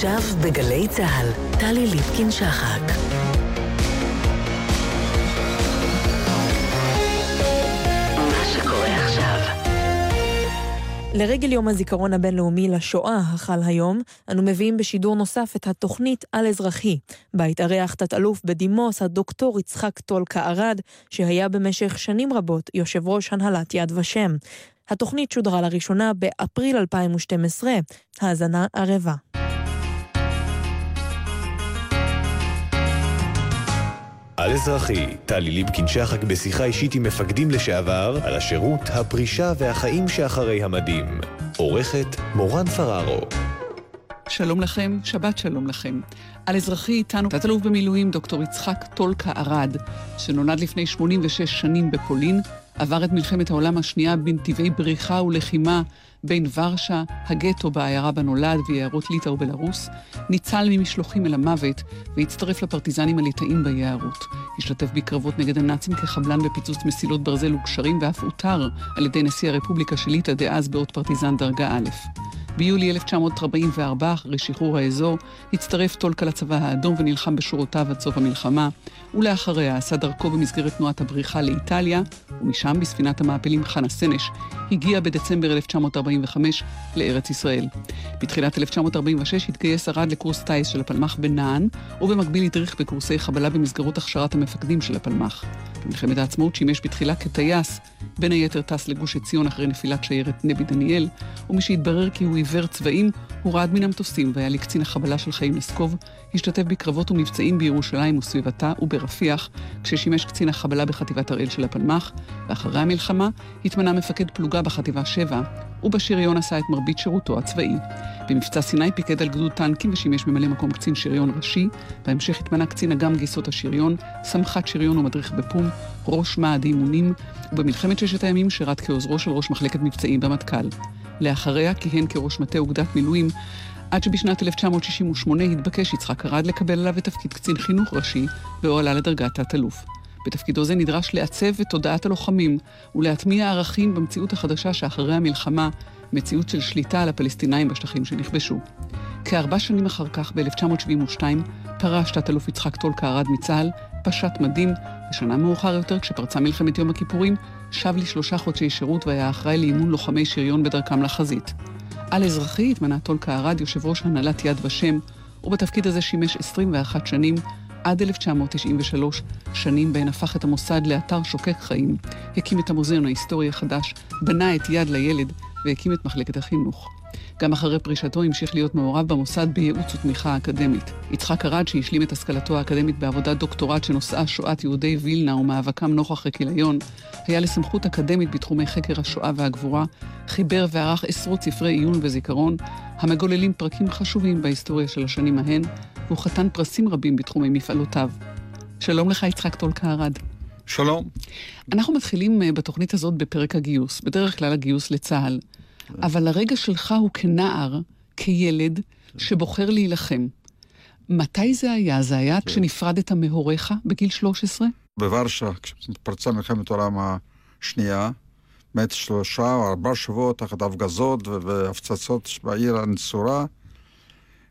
עכשיו בגלי צה"ל, טלי ליפקין-שחק. לרגל יום הזיכרון הבינלאומי לשואה החל היום, אנו מביאים בשידור נוסף את התוכנית על אזרחי, בה התארח תת-אלוף בדימוס הדוקטור יצחק טולקה ארד, שהיה במשך שנים רבות יושב ראש הנהלת יד ושם. התוכנית שודרה לראשונה באפריל 2012, האזנה ערבה. על אזרחי, טלי ליבקין שחק בשיחה אישית עם מפקדים לשעבר על השירות, הפרישה והחיים שאחרי המדים. עורכת מורן פררו. שלום לכם, שבת שלום לכם. על אזרחי איתנו תת-אלוף במילואים דוקטור יצחק טולקה ארד, שנולד לפני 86 שנים בפולין, עבר את מלחמת העולם השנייה בנתיבי בריחה ולחימה בין ורשה, הגטו בעיירה בה נולד ויערות ליטא ובלארוס, ניצל ממשלוחים אל המוות והצטרף לפרטיזנים הליטאים ביערות. השתתף בקרבות נגד הנאצים כחבלן בפיצוץ מסילות ברזל וגשרים ואף אותר על ידי נשיא הרפובליקה של ליטא דאז בעוד פרטיזן דרגה א'. ביולי 1944, אחרי שחרור האזור, הצטרף טולקה לצבא האדום ונלחם בשורותיו עד סוף המלחמה, ולאחריה עשה דרכו במסגרת תנועת הבריחה לאיטליה, ומשם בספינת המעפילים חנה סנש, הגיע בדצמבר 1945 לארץ ישראל. בתחילת 1946 התגייס ארד לקורס טיס של הפלמ"ח בנען, ובמקביל הדריך בקורסי חבלה במסגרות הכשרת המפקדים של הפלמ"ח. במלחמת העצמאות שימש בתחילה כטייס, בין היתר טס לגוש עציון אחרי נפילת שיירת נבי דניאל, ומשהתברר כי הוא עיוור צבעים, הורד מן המטוסים והיה לקצין החבלה של חיים לסקוב, השתתף בקרבות ומבצעים בירושלים וסביבתה וברפיח, כששימש קצין החבלה בחטיבת הראל של הפלמ"ח, ואחרי המלחמה התמנה מפקד פלוגה בחטיבה 7, ובשריון עשה את מרבית שירותו הצבאי. במבצע סיני פיקד על גדוד טנקים ושימש ממלא מקום קצין שריון ראשי, בהמשך התמנה קצין אג"ם גיסות השריון, סמח"ט שריון ומדריך בפום, ראש מעד אימונים, ובמלחמת ששת הימים שירת כעוזרו של ראש מחלקת מבצעים במטכ"ל. לאחריה כיהן כראש מטה אוגדת מילואים, עד שבשנת 1968 התבקש יצחק ארד לקבל עליו את תפקיד קצין חינוך ראשי, והועלה לדרגת תת-אלוף. בתפקידו זה נדרש לעצב את תודעת הלוחמים ולהטמיע ערכים במציאות החדשה שאחרי המלחמה, מציאות של שליטה על הפלסטינאים בשטחים שנכבשו. כארבע שנים אחר כך, ב-1972, פרש תת-אלוף יצחק טולקה ארד מצה"ל, פשט מדים, ושנה מאוחר יותר, כשפרצה מלחמת יום הכיפורים, שב לשלושה חודשי שירות והיה אחראי לאימון לוחמי שריון בדרכם לחזית. על אזרחי התמנה טולקה ארד יושב ראש הנהלת יד ושם, ובתפקיד הזה שימש 21 שנים, עד 1993, שנים בהן הפך את המוסד לאתר שוקק חיים, הקים את המוזיאון ההיסטורי החדש, בנה את יד לילד והקים את מחלקת החינוך. גם אחרי פרישתו המשיך להיות מעורב במוסד בייעוץ ותמיכה אקדמית. יצחק ארד, שהשלים את השכלתו האקדמית בעבודת דוקטורט שנושאה שואת יהודי וילנה ומאבקם נוכח הכיליון, היה לסמכות אקדמית בתחומי חקר השואה והגבורה, חיבר וערך עשרות ספרי עיון וזיכרון, המגוללים פרקים חשובים בהיסטוריה של השנים ההן, והוא חתן פרסים רבים בתחומי מפעלותיו. שלום לך, יצחק טולקה ארד. שלום. אנחנו מתחילים אה, בתוכנית הזאת בפרק הגיוס, בדרך כלל הגיוס לצה"ל. אבל הרגע שלך הוא כנער, כילד, שבוחר להילחם. מתי זה היה? זה היה כשנפרדת מהוריך בגיל 13? בוורשה, כשפרצה מלחמת העולם השנייה, מת שלושה או ארבעה שבועות תחת הפגזות והפצצות בעיר הנצורה,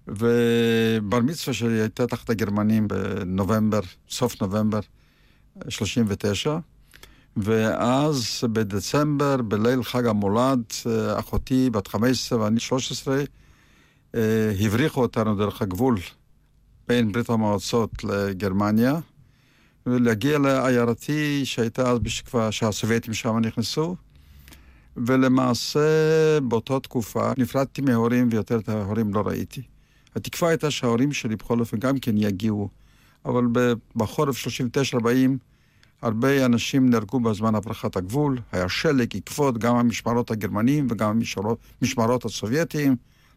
ובר מצווה שלי הייתה תחת הגרמנים בנובמבר, סוף נובמבר 39, ואז בדצמבר, בליל חג המולד, אחותי בת 15 ואני 13, אה, הבריחו אותנו דרך הגבול בין ברית המועצות לגרמניה, ולהגיע לעיירתי שהייתה אז בשקפה שהסובייטים שם נכנסו, ולמעשה באותה תקופה נפרדתי מההורים ויותר את ההורים לא ראיתי. התקווה הייתה שההורים שלי בכל אופן גם כן יגיעו, אבל בחורף 39-40 הרבה אנשים נהרגו בזמן הברחת הגבול, היה שלג, עקבות, גם המשמרות הגרמנים וגם המשמרות, הסובייטיים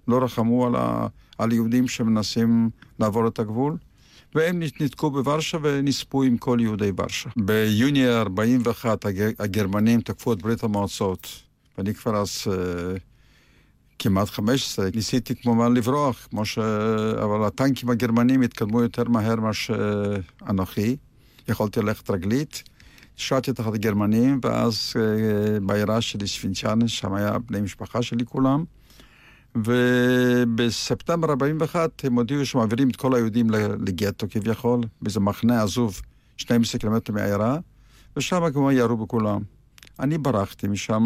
לא רחמו על, ה, על יהודים שמנסים לעבור את הגבול. והם נתקעו בוורשה ונספו עם כל יהודי ורשה. ביוני 41 הגרמנים תקפו את ברית המועצות, ואני כבר אז uh, כמעט 15, ניסיתי כמובן לברוח, ש... אבל הטנקים הגרמנים התקדמו יותר מהר מאשר אנוכי. יכולתי ללכת רגלית. שירתי תחת הגרמנים, ואז uh, בעירה שלי, שווינצ'אנה, שם היה בני משפחה שלי כולם. ובספטמבר 41 הם הודיעו שמעבירים את כל היהודים לגטו כביכול, באיזה מחנה עזוב 12 קילומטר מהעיירה, ושם גם ירו בכולם. אני ברחתי משם,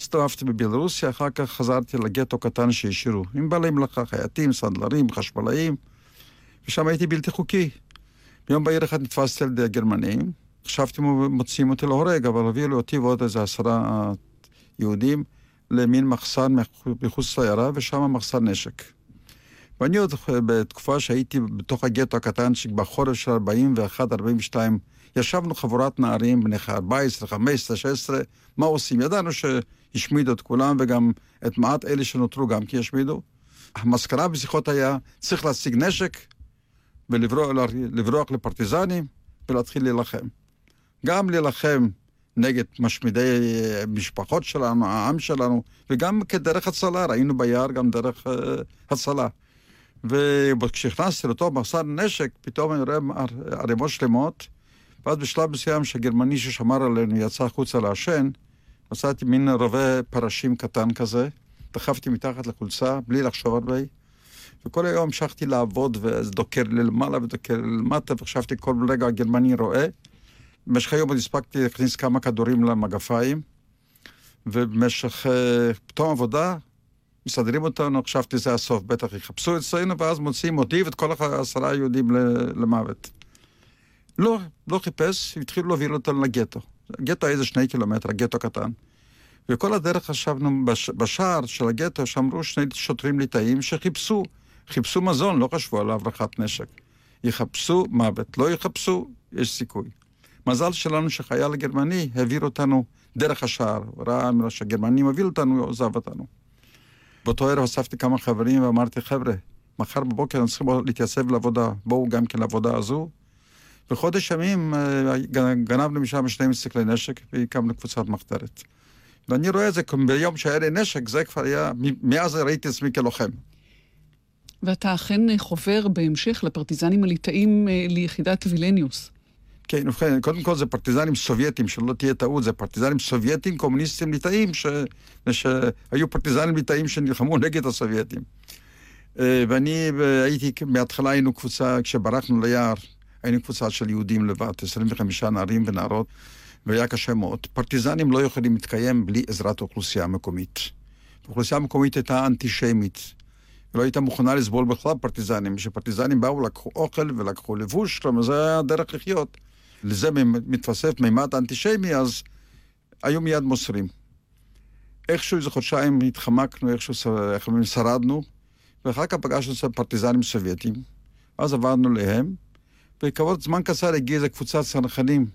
הסתובבתי בבלרוסיה, אחר כך חזרתי לגטו קטן שהשאירו, עם בעלי מלאכה, חייטים, סנדלרים, חשמלאים, ושם הייתי בלתי חוקי. ביום בהיר אחד נתפסתי על ידי הגרמנים, חשבתי מוציאים אותי להורג, אבל לי אותי ועוד איזה עשרה יהודים למין מחסן מחוץ לעיירה, ושם מחסן נשק. ואני עוד בתקופה שהייתי בתוך הגטו הקטנצ'יק בחורף של 41-42, ישבנו חבורת נערים בני 14, 15, 16, מה עושים? ידענו שהשמידו את כולם וגם את מעט אלה שנותרו גם כי השמידו. המסקנה בשיחות היה, צריך להשיג נשק ולברוח לפרטיזנים ולהתחיל להילחם. גם להילחם נגד משמידי משפחות שלנו, העם שלנו, וגם כדרך הצלה, ראינו ביער גם דרך uh, הצלה. וכשנכנסתי לתוך מחסן נשק, פתאום אני רואה ערימות שלמות, ואז בשלב מסוים שהגרמני ששמר עלינו יצא החוצה לעשן, מצאתי מין רובה פרשים קטן כזה, דחפתי מתחת לחולצה, בלי לחשוב הרבה, וכל היום המשכתי לעבוד, ודוקר למעלה ודוקר למטה, וחשבתי כל רגע הגרמני רואה. במשך היום עוד הספקתי להכניס כמה כדורים למגפיים, ובמשך פתאום עבודה, מסדרים אותנו, חשבתי זה הסוף, בטח יחפשו אצלנו, ואז מוציאים אותי ואת כל העשרה יהודים למוות. לא, לא חיפש, התחילו להוביל אותנו לגטו. הגטו היה איזה שני קילומטר, הגטו קטן. וכל הדרך חשבנו, בש, בשער של הגטו, שאמרו שני שוטרים ליטאים שחיפשו, חיפשו מזון, לא חשבו על הברחת נשק. יחפשו מוות, לא יחפשו, יש סיכוי. מזל שלנו שחייל גרמני העביר אותנו דרך השער, ראה שהגרמנים הובילו אותנו, הוא עזב אותנו. באותו ערב אספתי כמה חברים ואמרתי, חבר'ה, מחר בבוקר אנחנו צריכים להתייצב לעבודה, בואו גם כן לעבודה הזו. וחודש ימים אה, גנבנו משם שני מסתכלי נשק והקמנו קבוצת מחתרת. ואני רואה את זה ביום שהיה לי נשק, זה כבר היה, מאז ראיתי עצמי כלוחם. ואתה אכן חובר בהמשך לפרטיזנים הליטאים אה, ליחידת וילניוס. כן, ובכן, קודם כל זה פרטיזנים סובייטים, שלא תהיה טעות, זה פרטיזנים סובייטים, קומוניסטים ליטאים, ש... שהיו פרטיזנים ליטאים שנלחמו נגד הסובייטים. אה, ואני הייתי, מההתחלה היינו קבוצה, כשברחנו ליער, היינו קבוצה של יהודים לבד, 25 נערים ונערות, והיה קשה מאוד. פרטיזנים לא יכולים להתקיים בלי עזרת האוכלוסייה המקומית. האוכלוסייה המקומית הייתה אנטישמית. לא הייתה מוכנה לסבול בכלל פרטיזנים. כשפרטיזנים באו, לקחו אוכל ולקחו לבוש, כלומר זה היה דרך לחיות. לזה מתווסף מימד אנטישמי, אז היו מיד מוסרים. איכשהו איזה חודשיים התחמקנו, איכשהו שרדנו, ואחר כך פגשנו אצל פרטיזנים סובייטים, אז עברנו להם, וכעבור זמן קצר הגיעה איזו קבוצת צנחנים,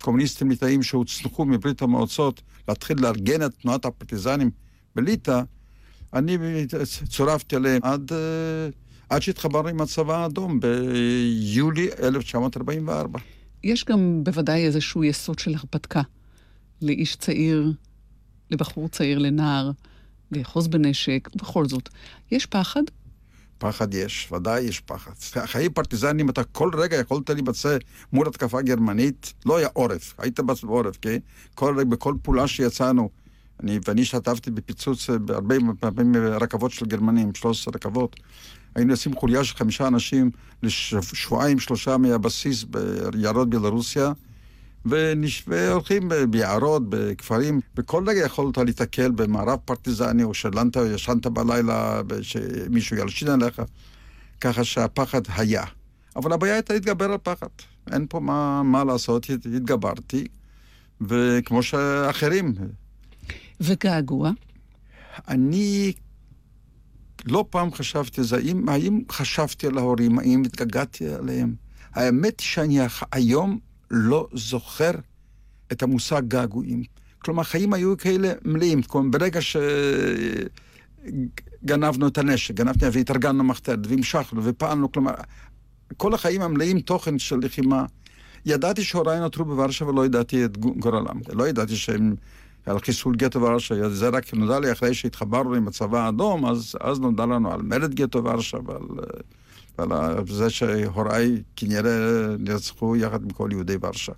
קומוניסטים ליטאים שהוצנחו מברית המועצות, להתחיל לארגן את תנועת הפרטיזנים בליטא, אני צורפתי עליהם עד, אה, עד שהתחברנו עם הצבא האדום ביולי 1944. יש גם בוודאי איזשהו יסוד של הרפתקה לאיש צעיר, לבחור צעיר, לנער, לאחוז בנשק, ובכל זאת, יש פחד? פחד יש, ודאי יש פחד. חיי פרטיזנים, אתה כל רגע יכולת להימצא מול התקפה גרמנית, לא היה עורף, היית בעורף, כן? כל, בכל פעולה שיצאנו, אני, ואני השתתפתי בפיצוץ בהרבה פעמים רכבות של גרמנים, 13 רכבות. היינו עושים חוליה של חמישה אנשים לשבועיים, שלושה מהבסיס ביערות בלרוסיה, והולכים ביערות, בכפרים, וכל רגע יכולת להתקל במערב פרטיזני, או שלנת, או ישנת בלילה, שמישהו ילשין עליך, ככה שהפחד היה. אבל הבעיה הייתה להתגבר על פחד. אין פה מה, מה לעשות, התגברתי, וכמו שאחרים. וגעגוע? אני לא פעם חשבתי על זה, האם, האם חשבתי על ההורים, האם התגעגעתי עליהם. האמת שאני היום לא זוכר את המושג געגועים. כלומר, החיים היו כאלה מלאים. כלומר, ברגע שגנבנו את הנשק, גנבתי והתארגנו מחתרת, והמשכנו ופעלנו, כלומר, כל החיים המלאים תוכן של לחימה. ידעתי שהוריי נותרו בוורשה ולא ידעתי את גורלם. לא ידעתי שהם על חיסול גטו ורשה, זה רק נודע לי אחרי שהתחברנו עם הצבא האדום, אז, אז נודע לנו על מרד גטו ורשה ועל, ועל זה שהוריי כנראה נרצחו יחד עם כל יהודי ורשה.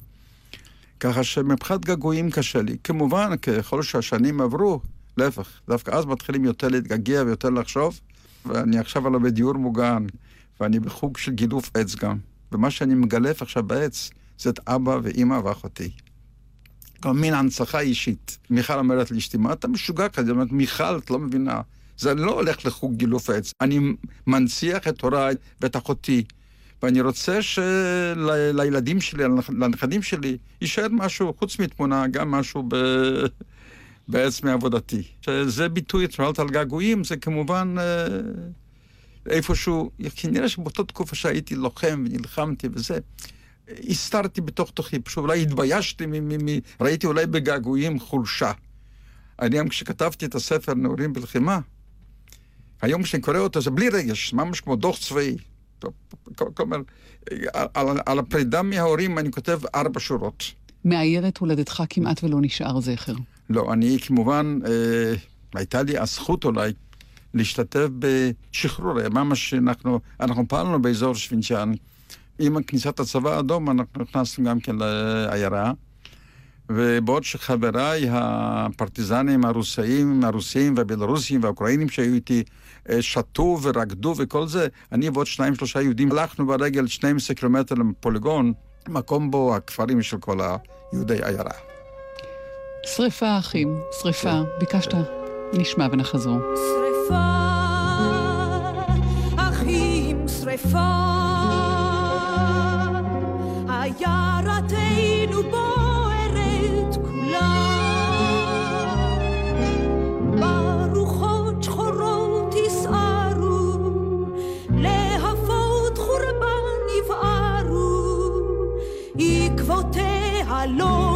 ככה שמבחינת געגועים קשה לי. כמובן, ככל שהשנים עברו, להפך, דווקא אז מתחילים יותר להתגעגע ויותר לחשוב, ואני עכשיו עלה בדיור מוגן, ואני בחוג של גילוף עץ גם. ומה שאני מגלף עכשיו בעץ, זה את אבא ואימא ואחותי. גם מין הנצחה אישית. מיכל אומרת לאשתי, מה אתה משוגע כזה? אומרת, מיכל, את לא מבינה. זה לא הולך לחוג גילוף עץ. אני מנציח את הוריי ואת אחותי. ואני רוצה שלילדים שלי, לנכדים שלי, יישאר משהו, חוץ מתמונה, גם משהו ב... בעץ מעבודתי. שזה ביטוי, שואלת על געגועים, זה כמובן אה, איפשהו, כנראה שבאותה תקופה שהייתי לוחם ונלחמתי וזה, הסתרתי בתוך תוכי, פשוט אולי התביישתי, מ- מ- מ- ראיתי אולי בגעגועים חולשה. אני גם כשכתבתי את הספר נעורים בלחימה, היום כשאני קורא אותו זה בלי רגש, ממש כמו דוח צבאי. כלומר, על, על, על הפרידה מההורים אני כותב ארבע שורות. מעיירת הולדתך כמעט ולא נשאר זכר. לא, אני כמובן, אה, הייתה לי הזכות אולי להשתתף בשחרור, ממש אנחנו, אנחנו פעלנו באזור שווינצ'אן. עם כניסת הצבא האדום אנחנו נכנסנו גם כן לעיירה. ובעוד שחבריי הפרטיזנים הרוסאים, הרוסים והבלרוסים והאוקראינים שהיו איתי אה, שתו ורקדו וכל זה, אני ועוד שניים שלושה יהודים הלכנו ברגל 12 קילומטר לפוליגון, מקום בו הכפרים של כל היהודי עיירה. שריפה, אחים, שריפה. כן. ביקשת, נשמע ונחזור. שריפה, אחים, שריפה, valor.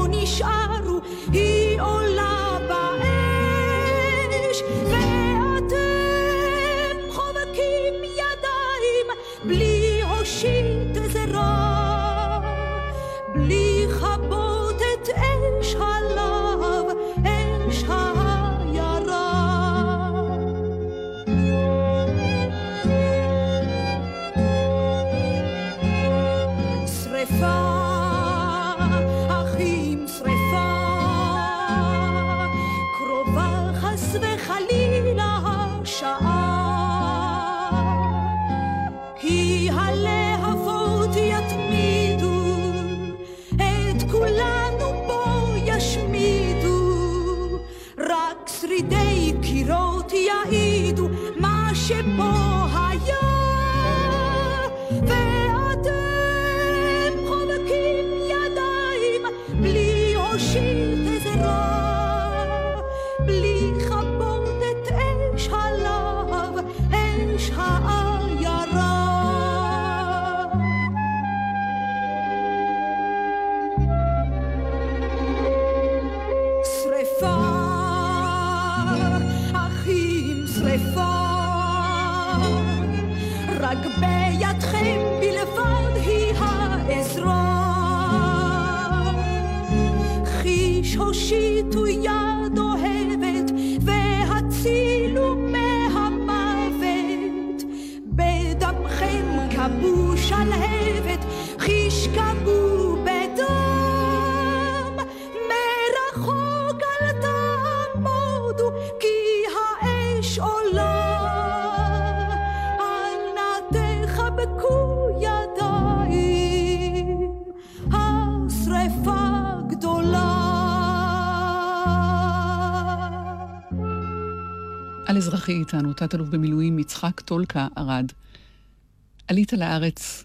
עלית לארץ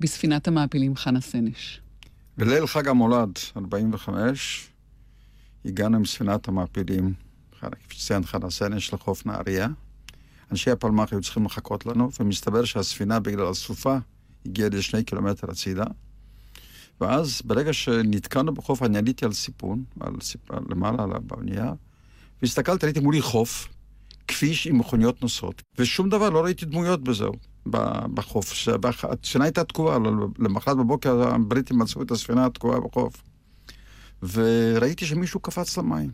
בספינת המעפילים חנה סנש. בליל חג המולד, 45, הגענו עם ספינת המעפילים, כפי שציין חנה סנש, לחוף נהריה. אנשי הפלמ"ח היו צריכים לחכות לנו, ומסתבר שהספינה בגלל הסופה הגיעה לשני קילומטר הצידה. ואז ברגע שנתקענו בחוף, אני עליתי על סיפון, על סיפ... למעלה על באונייה, והסתכלתי, ראיתי מולי חוף, כביש עם מכוניות נוסעות, ושום דבר, לא ראיתי דמויות בזהו, בחוף. הספינה הייתה תקועה, למחרת בבוקר הבריטים מצאו את הספינה התקועה בחוף. וראיתי שמישהו קפץ למים.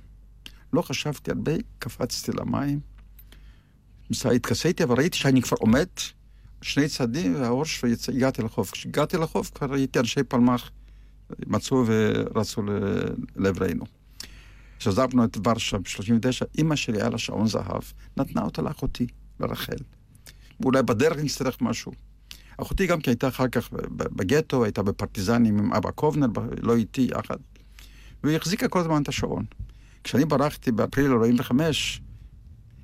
לא חשבתי הרבה, קפצתי למים. התכסיתי, אבל ראיתי שאני כבר עומד שני צעדים והראש, והגעתי לחוף. כשהגעתי לחוף כבר ראיתי אנשי פלמ"ח מצאו ורצו לעברנו. כשעזבנו את ורשה ב-39, אימא שלי היה לה שעון זהב, נתנה אותה לאחותי, לרחל. ואולי בדרך נצטרך משהו. אחותי גם כי הייתה אחר כך בגטו, הייתה בפרטיזנים עם אבא קובנר, לא איתי יחד. והיא החזיקה כל הזמן את השעון. כשאני ברחתי באפריל 45,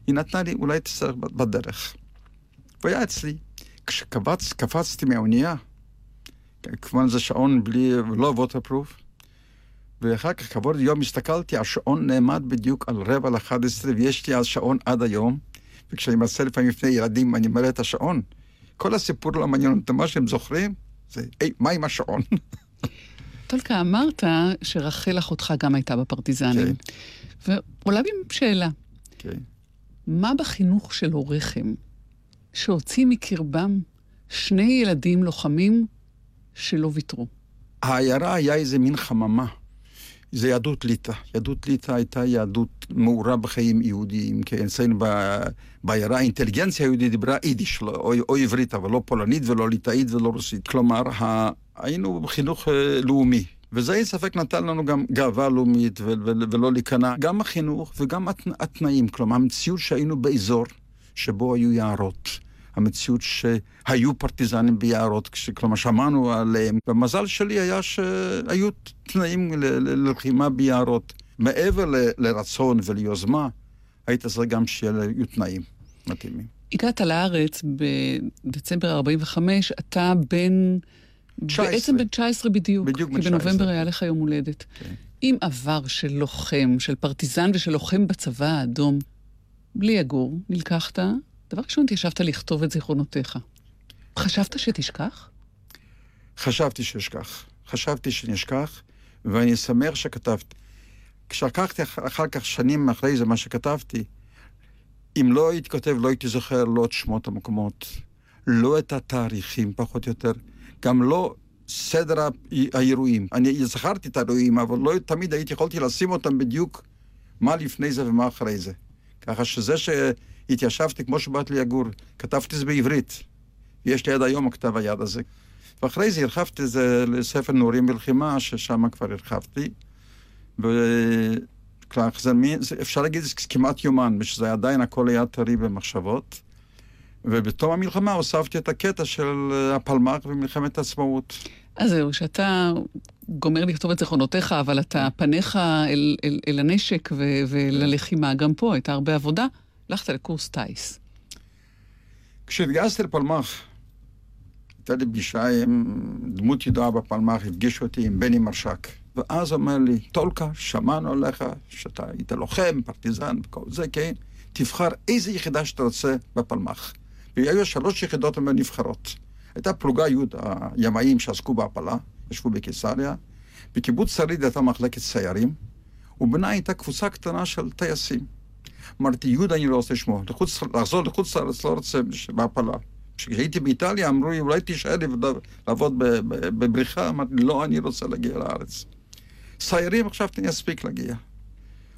היא נתנה לי, אולי תצטרך בדרך. והוא היה אצלי. כשקפצתי מהאונייה, כמובן זה שעון בלי, לא ווטרפרוף, ואחר כך כבוד יום הסתכלתי, השעון נעמד בדיוק על רבע לאחד עשרה, ויש לי אז שעון עד היום, וכשאני מנסה לפעמים לפני ילדים, אני מראה את השעון. כל הסיפור לא מעניין אותם, מה שהם זוכרים, זה, היי, מה עם השעון? טולקה, אמרת שרחל אחותך גם הייתה בפרטיזנים. כן. ועולה בי שאלה. כן. מה בחינוך של הוריכם שהוציא מקרבם שני ילדים לוחמים שלא ויתרו? העיירה היה איזה מין חממה. זה יהדות ליטא. יהדות ליטא הייתה יהדות מעורה בחיים יהודיים, כי אצלנו בעיירה האינטליגנציה היהודית דיברה יידיש, לא, או, או עברית, אבל לא פולנית ולא ליטאית ולא רוסית. כלומר, ה... היינו בחינוך אה, לאומי. וזה אין ספק נתן לנו גם גאווה לאומית ולא להיכנע. גם החינוך וגם התנאים. כלומר, המציאות שהיינו באזור שבו היו יערות. המציאות שהיו פרטיזנים ביערות, כלומר שמענו עליהם. והמזל שלי היה שהיו תנאים ללחימה ביערות. מעבר ל- לרצון וליוזמה, היית צריך גם שיהיו תנאים מתאימים. הגעת לארץ בדצמבר 45, אתה בן... 19. בעצם בן 19 בדיוק. בדיוק בן 19. כי בנובמבר היה לך יום הולדת. כן. עם עבר של לוחם, של פרטיזן ושל לוחם בצבא האדום, בלי יגור, נלקחת, דבר ראשון, התיישבת לכתוב את זיכרונותיך. חשבת שתשכח? חשבתי שאשכח. חשבתי שנשכח, ואני שמח שכתבתי. כשלקחתי אחר כך, שנים אחרי זה, מה שכתבתי, אם לא הייתי כותב, לא הייתי זוכר לא את שמות המקומות, לא את התאריכים, פחות או יותר, גם לא סדר האירועים. אני זכרתי את האירועים, אבל לא תמיד הייתי יכולתי לשים אותם בדיוק מה לפני זה ומה אחרי זה. ככה שזה שהתיישבתי כמו שבאת לי לגור, כתבתי את זה בעברית. יש לי עד היום הכתב היד הזה. ואחרי זה הרחבתי את זה לספר נעורים בלחימה, ששם כבר הרחבתי. וכלומר, זה מין, אפשר להגיד זה כמעט יומן, שזה עדיין הכל היה טרי במחשבות. ובתום המלחמה הוספתי את הקטע של הפלמ"ח במלחמת העצמאות. אז זהו, שאתה גומר לכתוב את זיכרונותיך, אבל אתה פניך אל, אל, אל הנשק ו, וללחימה. גם פה הייתה הרבה עבודה, הלכת לקורס טיס. כשהתגייסתי לפלמ"ח, הייתה לי פגישה עם דמות ידועה בפלמ"ח, הפגישו אותי עם בני מרשק. ואז אומר לי, טולקה, שמענו עליך שאתה היית לוחם, פרטיזן וכל זה, כן? תבחר איזה יחידה שאתה רוצה בפלמ"ח. והיו שלוש יחידות נבחרות. הייתה פלוגה י' הימאים שעסקו בהפלה, ישבו בקיסריה, בקיבוץ שריד הייתה מחלקת סיירים, ובנה הייתה קבוצה קטנה של טייסים. אמרתי, יהודה אני לא רוצה לשמוע, לחוץ, לחזור לחוץ לארץ לא רוצה בהפלה. כשהייתי באיטליה אמרו לי, אולי תישאר לעבוד בבריחה, אמרתי, לא, אני רוצה להגיע לארץ. סיירים, חשבתי, אני אספיק להגיע.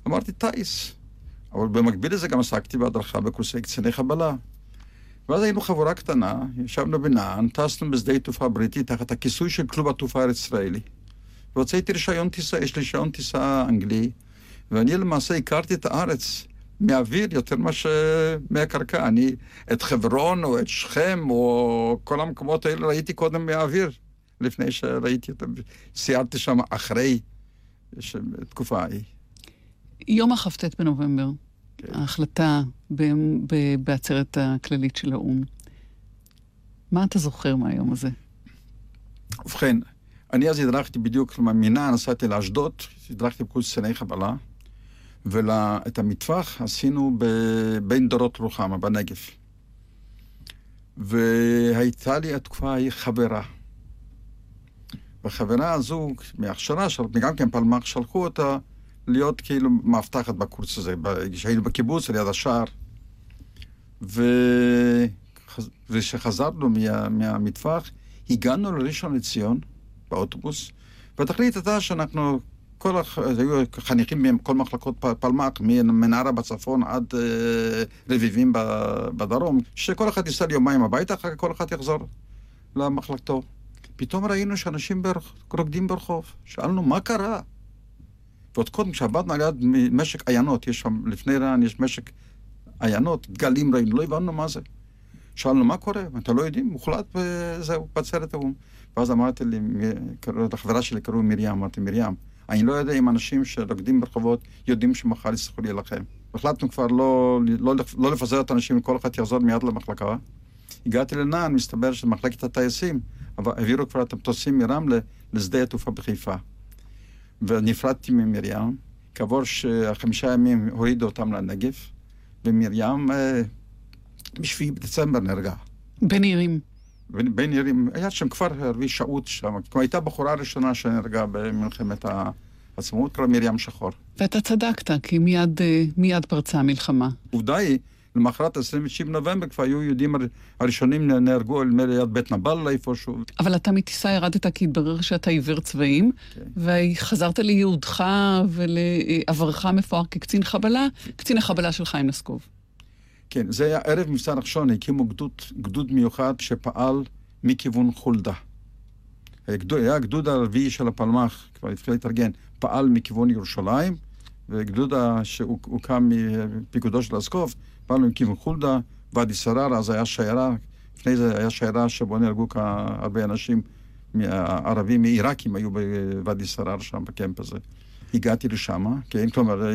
אמרתי, טייס. אבל במקביל לזה גם עסקתי בהדרכה בקורסי קציני חבלה. ואז היינו חבורה קטנה, ישבנו בנען, טסנו בשדה תעופה בריטי תחת הכיסוי של כלוב התעופה הישראלי. והוצאתי רישיון טיסה, יש לי רישיון טיסה אנגלי, ואני למעשה הכרתי את הארץ מהאוויר יותר מאשר מהקרקע. אני את חברון או את שכם או כל המקומות האלה ראיתי קודם מהאוויר, לפני שראיתי אותם. סיירתי שם אחרי התקופה ההיא. יום הכ"ט בנובמבר. כן. ההחלטה בעצרת הכללית של האו"ם. מה אתה זוכר מהיום הזה? ובכן, אני אז הדרכתי בדיוק, כלומר, מינה נסעתי לאשדוד, הדרכתי בקורס קציני חבלה, ואת המטווח עשינו בין דורות רוחמה, בנגב. והייתה לי התקופה ההיא חברה. והחברה הזו, מהכשרה, גם כן פלמ"ח, שלחו אותה להיות כאילו מאבטחת בקורס הזה, כשהיינו בקיבוץ, ליד השער. ו... וכשחזרנו מה... מהמטווח, הגענו לראשון לציון באוטובוס, והתכלית הייתה שאנחנו, כל הח... היו חניכים מכל מחלקות פלמ"ח, מנערה בצפון עד אה, רביבים בדרום, שכל אחד ייסע ליומיים הביתה, אחר כך כל אחד יחזור למחלקתו. פתאום ראינו שאנשים. רוקדים ברחוב. שאלנו, מה קרה? ועוד קודם, כשעבדנו על יד משק עיינות, יש שם, לפני רען יש משק עיינות, גלים ראינו, לא הבנו מה זה. שאלנו, מה קורה? אתה לא יודעים? מוחלט וזהו, בעצרת האו"ם. ואז אמרתי לי, לחברה שלי קראו מרים, אמרתי, מרים, אני לא יודע אם אנשים שרוקדים ברחובות יודעים שמחר יצטרכו להילחם. החלטנו כבר לא, לא, לא לפזר את האנשים, כל אחד יחזור מיד למחלקה. הגעתי לנען, מסתבר שמחלקת הטייסים העבירו כבר את המטוסים מרמלה לשדה התעופה בחיפה. ונפרדתי ממרים, כעבור חמישה ימים הורידו אותם לנגב, ומרים אה, בשביעי בדצמבר נהרגה. בן עירים. בן עירים, היה שם כפר ערבי שהות שם, כלומר הייתה בחורה ראשונה שנהרגה במלחמת העצמאות, קוראים מרים שחור. ואתה צדקת, כי מיד, אה, מיד פרצה המלחמה. עובדה היא, למחרת 29 בנובמבר כבר היו יהודים הראשונים נהרגו ליד בית נבלה איפשהו. אבל אתה מטיסה ירדת כי התברר שאתה עיוור צבעים, כן. וחזרת לייעודך ולעברך המפואר כקצין חבלה, קצין החבלה של חיים לסקוב. כן, זה היה ערב מבצע נחשון, הקימו גדוד, גדוד מיוחד שפעל מכיוון חולדה. הגדוד, היה הגדוד הרביעי של הפלמ"ח, כבר התחיל להתארגן, פעל מכיוון ירושלים, וגדוד שהוקם מפיקודו של אסקוף, פעלנו מכיוון חולדה, ואדי סרר, אז היה שיירה, לפני זה היה שיירה שבו נהרגו הרבה אנשים ערבים מעיראקים היו בוואדי סרר שם, בקמפ הזה. הגעתי לשם, כן, כלומר,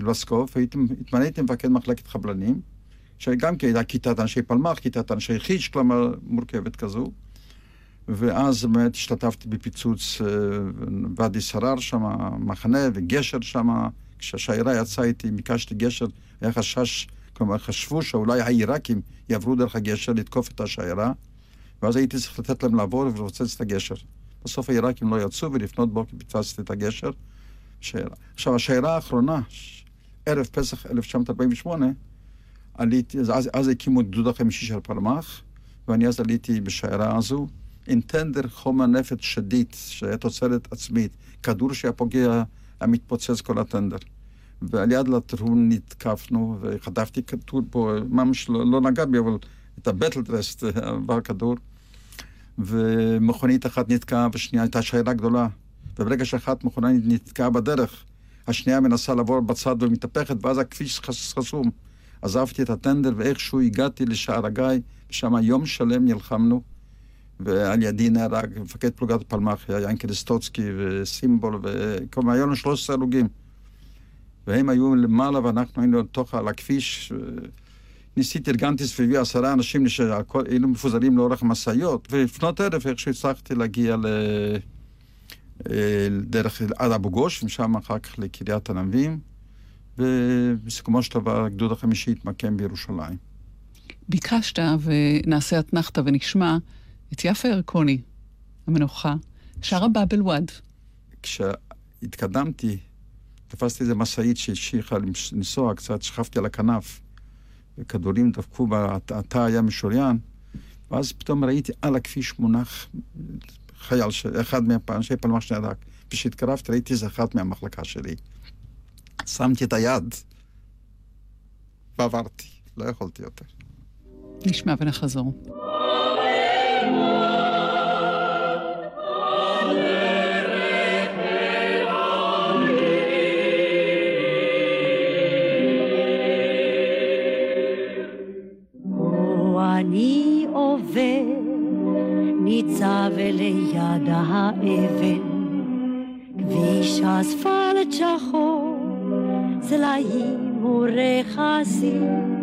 לסקוף, התמניתי מפקד מחלקת חבלנים. שגם כן הייתה כיתת אנשי פלמ"ח, כיתת אנשי חיש, כלומר מורכבת כזו. ואז באמת השתתפתי בפיצוץ אה, ואדי סרר שם, מחנה וגשר שם. כשהשיירה יצאה איתי, ביקשתי גשר, היה חשש, כלומר חשבו שאולי העיראקים יעברו דרך הגשר לתקוף את השיירה, ואז הייתי צריך לתת להם לעבור ולפוצץ את הגשר. בסוף העיראקים לא יצאו, ולפנות בוקר פיצצתי את הגשר. שיירה. עכשיו, השיירה האחרונה, ערב פסח 1948, עליתי, אז, אז הקימו את גדוד החמישי של פלמ"ח, ואני אז עליתי בשיירה הזו, עם טנדר חומר נפץ שדיד, שהיה תוצרת עצמית, כדור שהיה פוגע, היה מתפוצץ כל הטנדר. ועל יד לטרון נתקפנו, וחטפתי כדור פה, ממש לא, לא נגע בי, אבל את הבטלדרסט עבר כדור. ומכונית אחת נתקעה, ושנייה הייתה שיירה גדולה. וברגע שאחת מכונה נתקעה בדרך, השנייה מנסה לעבור בצד ומתהפכת, ואז הכביש חסום. עזבתי את הטנדר ואיכשהו הגעתי לשער הגיא, ושם יום שלם נלחמנו, ועל ידי נהרג מפקד פלוגת פלמ"ח, ינקי סטוצקי וסימבול, וכל היו לנו 13 הרוגים. והם היו למעלה ואנחנו היינו לתוך, על הכביש. ניסיתי, ארגנתי סביבי עשרה אנשים שהיינו מפוזרים לאורך משאיות, ולפנות ערב איכשהו הצלחתי להגיע ל... אה, דרך עד אבו גוש, ומשם אחר כך לקריית ענבים. ובסיכומו של דבר הגדוד החמישי התמקם בירושלים. ביקשת, ונעשה אתנחתא ונשמע, את יפה ירקוני, המנוחה, שרה באבל וואד. כשהתקדמתי, תפסתי איזה משאית שהמשיכה לנסוע קצת, שכבתי על הכנף, וכדורים דפקו התא היה משוריין, ואז פתאום ראיתי על הכביש מונח חייל, אחד מאנשי פלמ"ח שנהרג. כשהתקרבתי ראיתי איזה אחת מהמחלקה שלי. שמתי את היד ועברתי, לא יכולתי יותר. נשמע ונחזור. אני עובר, ניצב ליד האבן, כביש אספלט שחור, צלעים ורכסים.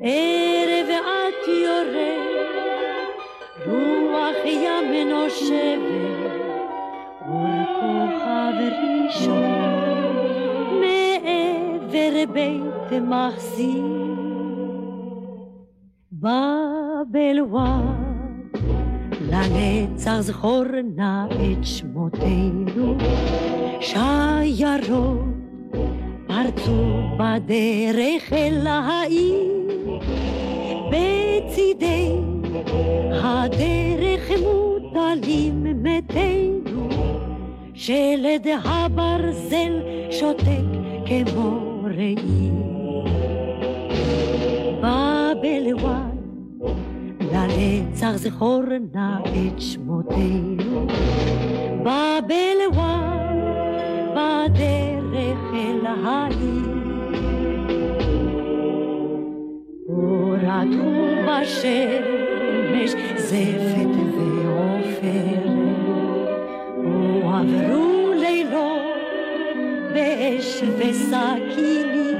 ערב ואת יורד, רוח ים נושבת, אור כוכב ראשון, מעבר בית מחסים. בבל וואד לנצח זכור נא את שמותינו, שיירות פרצו בדרך אל העיר, בצידי הדרך מוטלים מתינו, שלד הברזל שותק כמו ראי. בבלוואן לנצח זכור נא את שמותינו. בבלוואן בדרך אל העיר. הורדו בשמש זפת ועופרת, הועברו לילות באש וסכינים,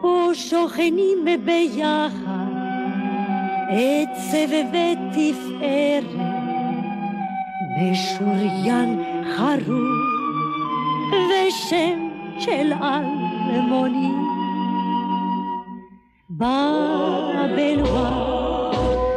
פה שוכנים ביחד עצב ותפארת, משוריין חרוב ושם של אלמוני. בבלווה לנצח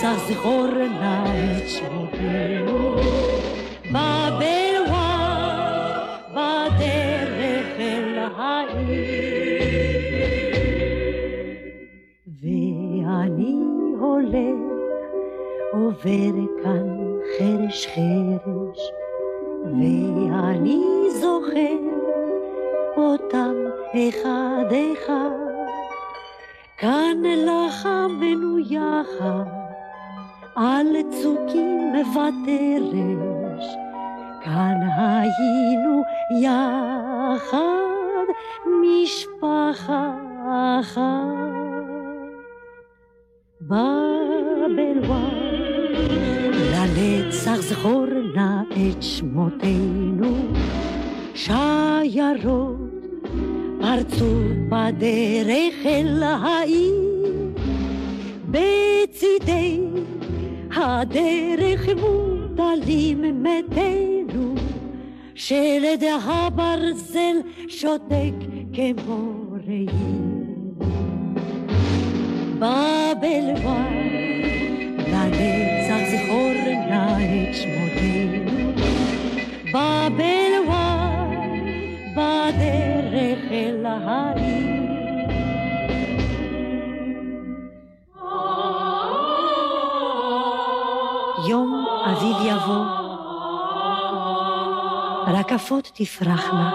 sa zgor naći ותרש כאן היינו יחד משפחה אחת. בבלווה לנצח זכור נא את שמותינו. שיירות פרצו בדרך אל העיר. בצידי הדרך מוטלים מתינו שלד הברזל שותק כמו ראי בבלווה לנצח זכור נא את שמותינו בבלווה בדרך אל העיר. רקפות תפרחנה,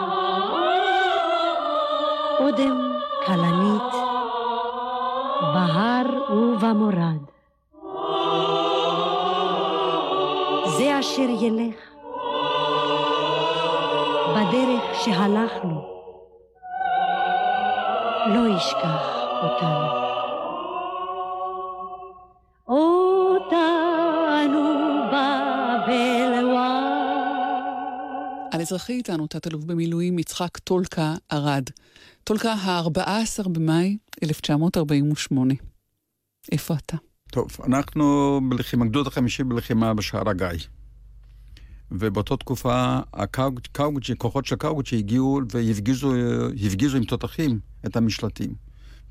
אודם כלנית, בהר ובמורד. זה אשר ילך בדרך שהלכנו, לא ישכח אותנו. על אזרחי איתנו תת-אלוף במילואים יצחק טולקה ארד. טולקה, ה-14 במאי 1948. איפה אתה? טוב, אנחנו בלחימה, גדוד החמישי בלחימה בשער הגיא. ובאותה תקופה הקאוגוצ'י, כוחות של קאוגוצ'י הגיעו והפגיזו עם תותחים את המשלטים.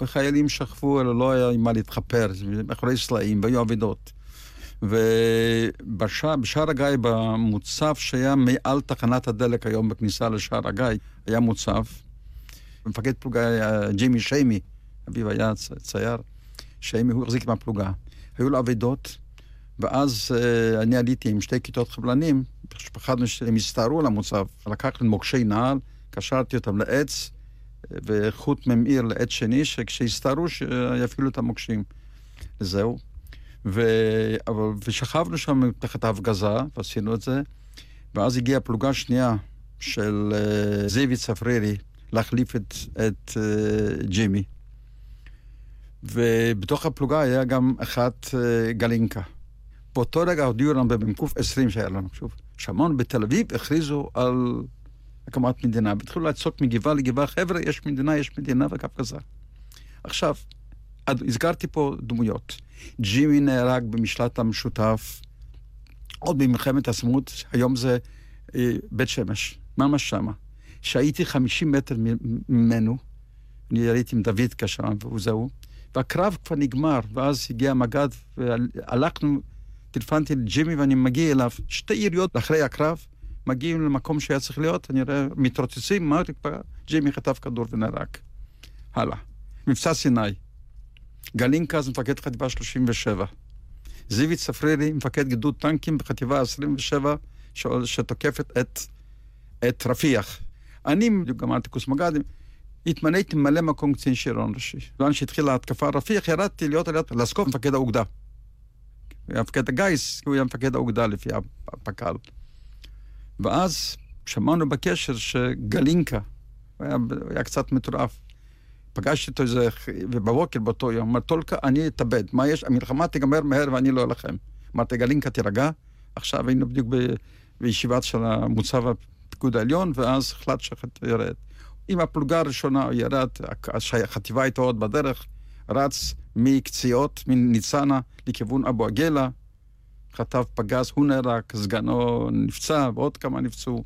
וחיילים שכבו, אלא לא היה עם מה להתחפר, מאחורי סלעים, והיו אבדות. ובשער הגיא, במוצב שהיה מעל תחנת הדלק היום בכניסה לשער הגיא, היה מוצב. מפקד פלוגה היה ג'ימי שיימי, אביו היה צייר, שיימי, הוא החזיק מהפלוגה. היו לו אבדות, ואז uh, אני עליתי עם שתי כיתות חבלנים, פחדנו שהם יסתערו על המוצב. לקחנו מוקשי נעל, קשרתי אותם לעץ, וחוט ממאיר לעץ שני, שכשיסתערו שיפעילו את המוקשים. זהו. ו... אבל... ושכבנו שם תחת ההפגזה, ועשינו את זה, ואז הגיעה פלוגה שנייה של uh, זיוי צפרירי להחליף את, את uh, ג'ימי. ובתוך הפלוגה היה גם אחת uh, גלינקה. באותו רגע הודיעו לנו במ"ק 20 שהיה לנו, שוב, שמעון בתל אביב הכריזו על הקמת מדינה, והתחילו לעצוק מגבעה לגבעה, חבר'ה, יש מדינה, יש מדינה וקפקזה. עכשיו, הזכרתי פה דמויות. ג'ימי נהרג במשלט המשותף עוד במלחמת העצמאות, היום זה אה, בית שמש, ממש שמה. שהייתי 50 מטר ממנו, אני הייתי עם דוד כשם, והוא זהו, והקרב כבר נגמר, ואז הגיע המג"ד, והלכנו, טלפנתי לג'ימי ואני מגיע אליו, שתי יריות אחרי הקרב, מגיעים למקום שהיה צריך להיות, אני רואה, מתרוצצים, מה ג'ימי חטף כדור ונהרג. הלאה. מבצע סיני. גלינקה זה מפקד חטיבה 37. זיוי צפרירי, מפקד גדוד טנקים בחטיבה 27, ש... שתוקפת את, את רפיח. אני, בדיוק גמרתי קורס מג"דים, התמניתי ממלא מקום קצין שריון ראשי. בזמן שהתחילה ההתקפה רפיח, ירדתי להיות על לסקוף מפקד האוגדה. היה מפקד הגיס, הוא היה מפקד האוגדה לפי הפק"ל. ואז שמענו בקשר שגלינקה, הוא היה, הוא היה קצת מטורף. פגשתי אותו איזה, ובבוקר באותו יום, אמר, טולקה, אני אתאבד. מה יש? המלחמה תיגמר מהר ואני לא אלחם. אמרתי, גלינקה, תירגע. עכשיו היינו בדיוק ב, בישיבת של המוצב הפיקוד העליון, ואז החלט שאתה ירד. עם הפלוגה הראשונה הוא ירד, החטיבה הייתה עוד בדרך, רץ מקציעות, מניצנה, לכיוון אבו עגלה, חטף פגז, הוא נהרג, סגנו נפצע, ועוד כמה נפצעו.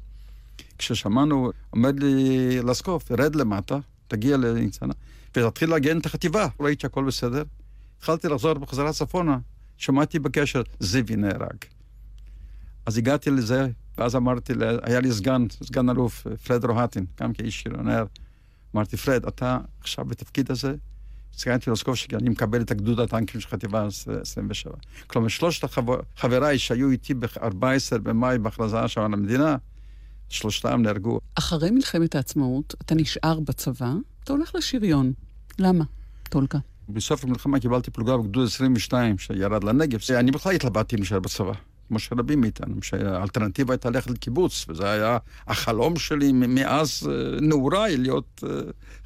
כששמענו, עומד לי לסקוף, ירד למטה, תגיע לניצנה, ותתחיל להגן את החטיבה. ראיתי שהכל בסדר. התחלתי לחזור בחזרה צפונה, שמעתי בקשר, זיוי נהרג. אז הגעתי לזה, ואז אמרתי, היה לי סגן, סגן אלוף, פרד רוהטין, גם כאיש שריונר. אמרתי, פרד, אתה עכשיו בתפקיד הזה? ציינתי לסקוף שאני מקבל את הגדוד הטנקים של חטיבה 27. כלומר, שלושת חבריי שהיו איתי ב-14 במאי בהכרזה שם על המדינה, שלושתם נהרגו. אחרי מלחמת העצמאות, אתה נשאר בצבא, אתה הולך לשריון. למה, טולקה? בסוף המלחמה קיבלתי פלוגה בגדוד 22 שירד לנגב. אני בכלל התלבטתי אם להישאר בצבא. כמו שרבים מאיתנו, שהאלטרנטיבה הייתה ללכת לקיבוץ, וזה היה החלום שלי מאז אה, נעוריי להיות אה,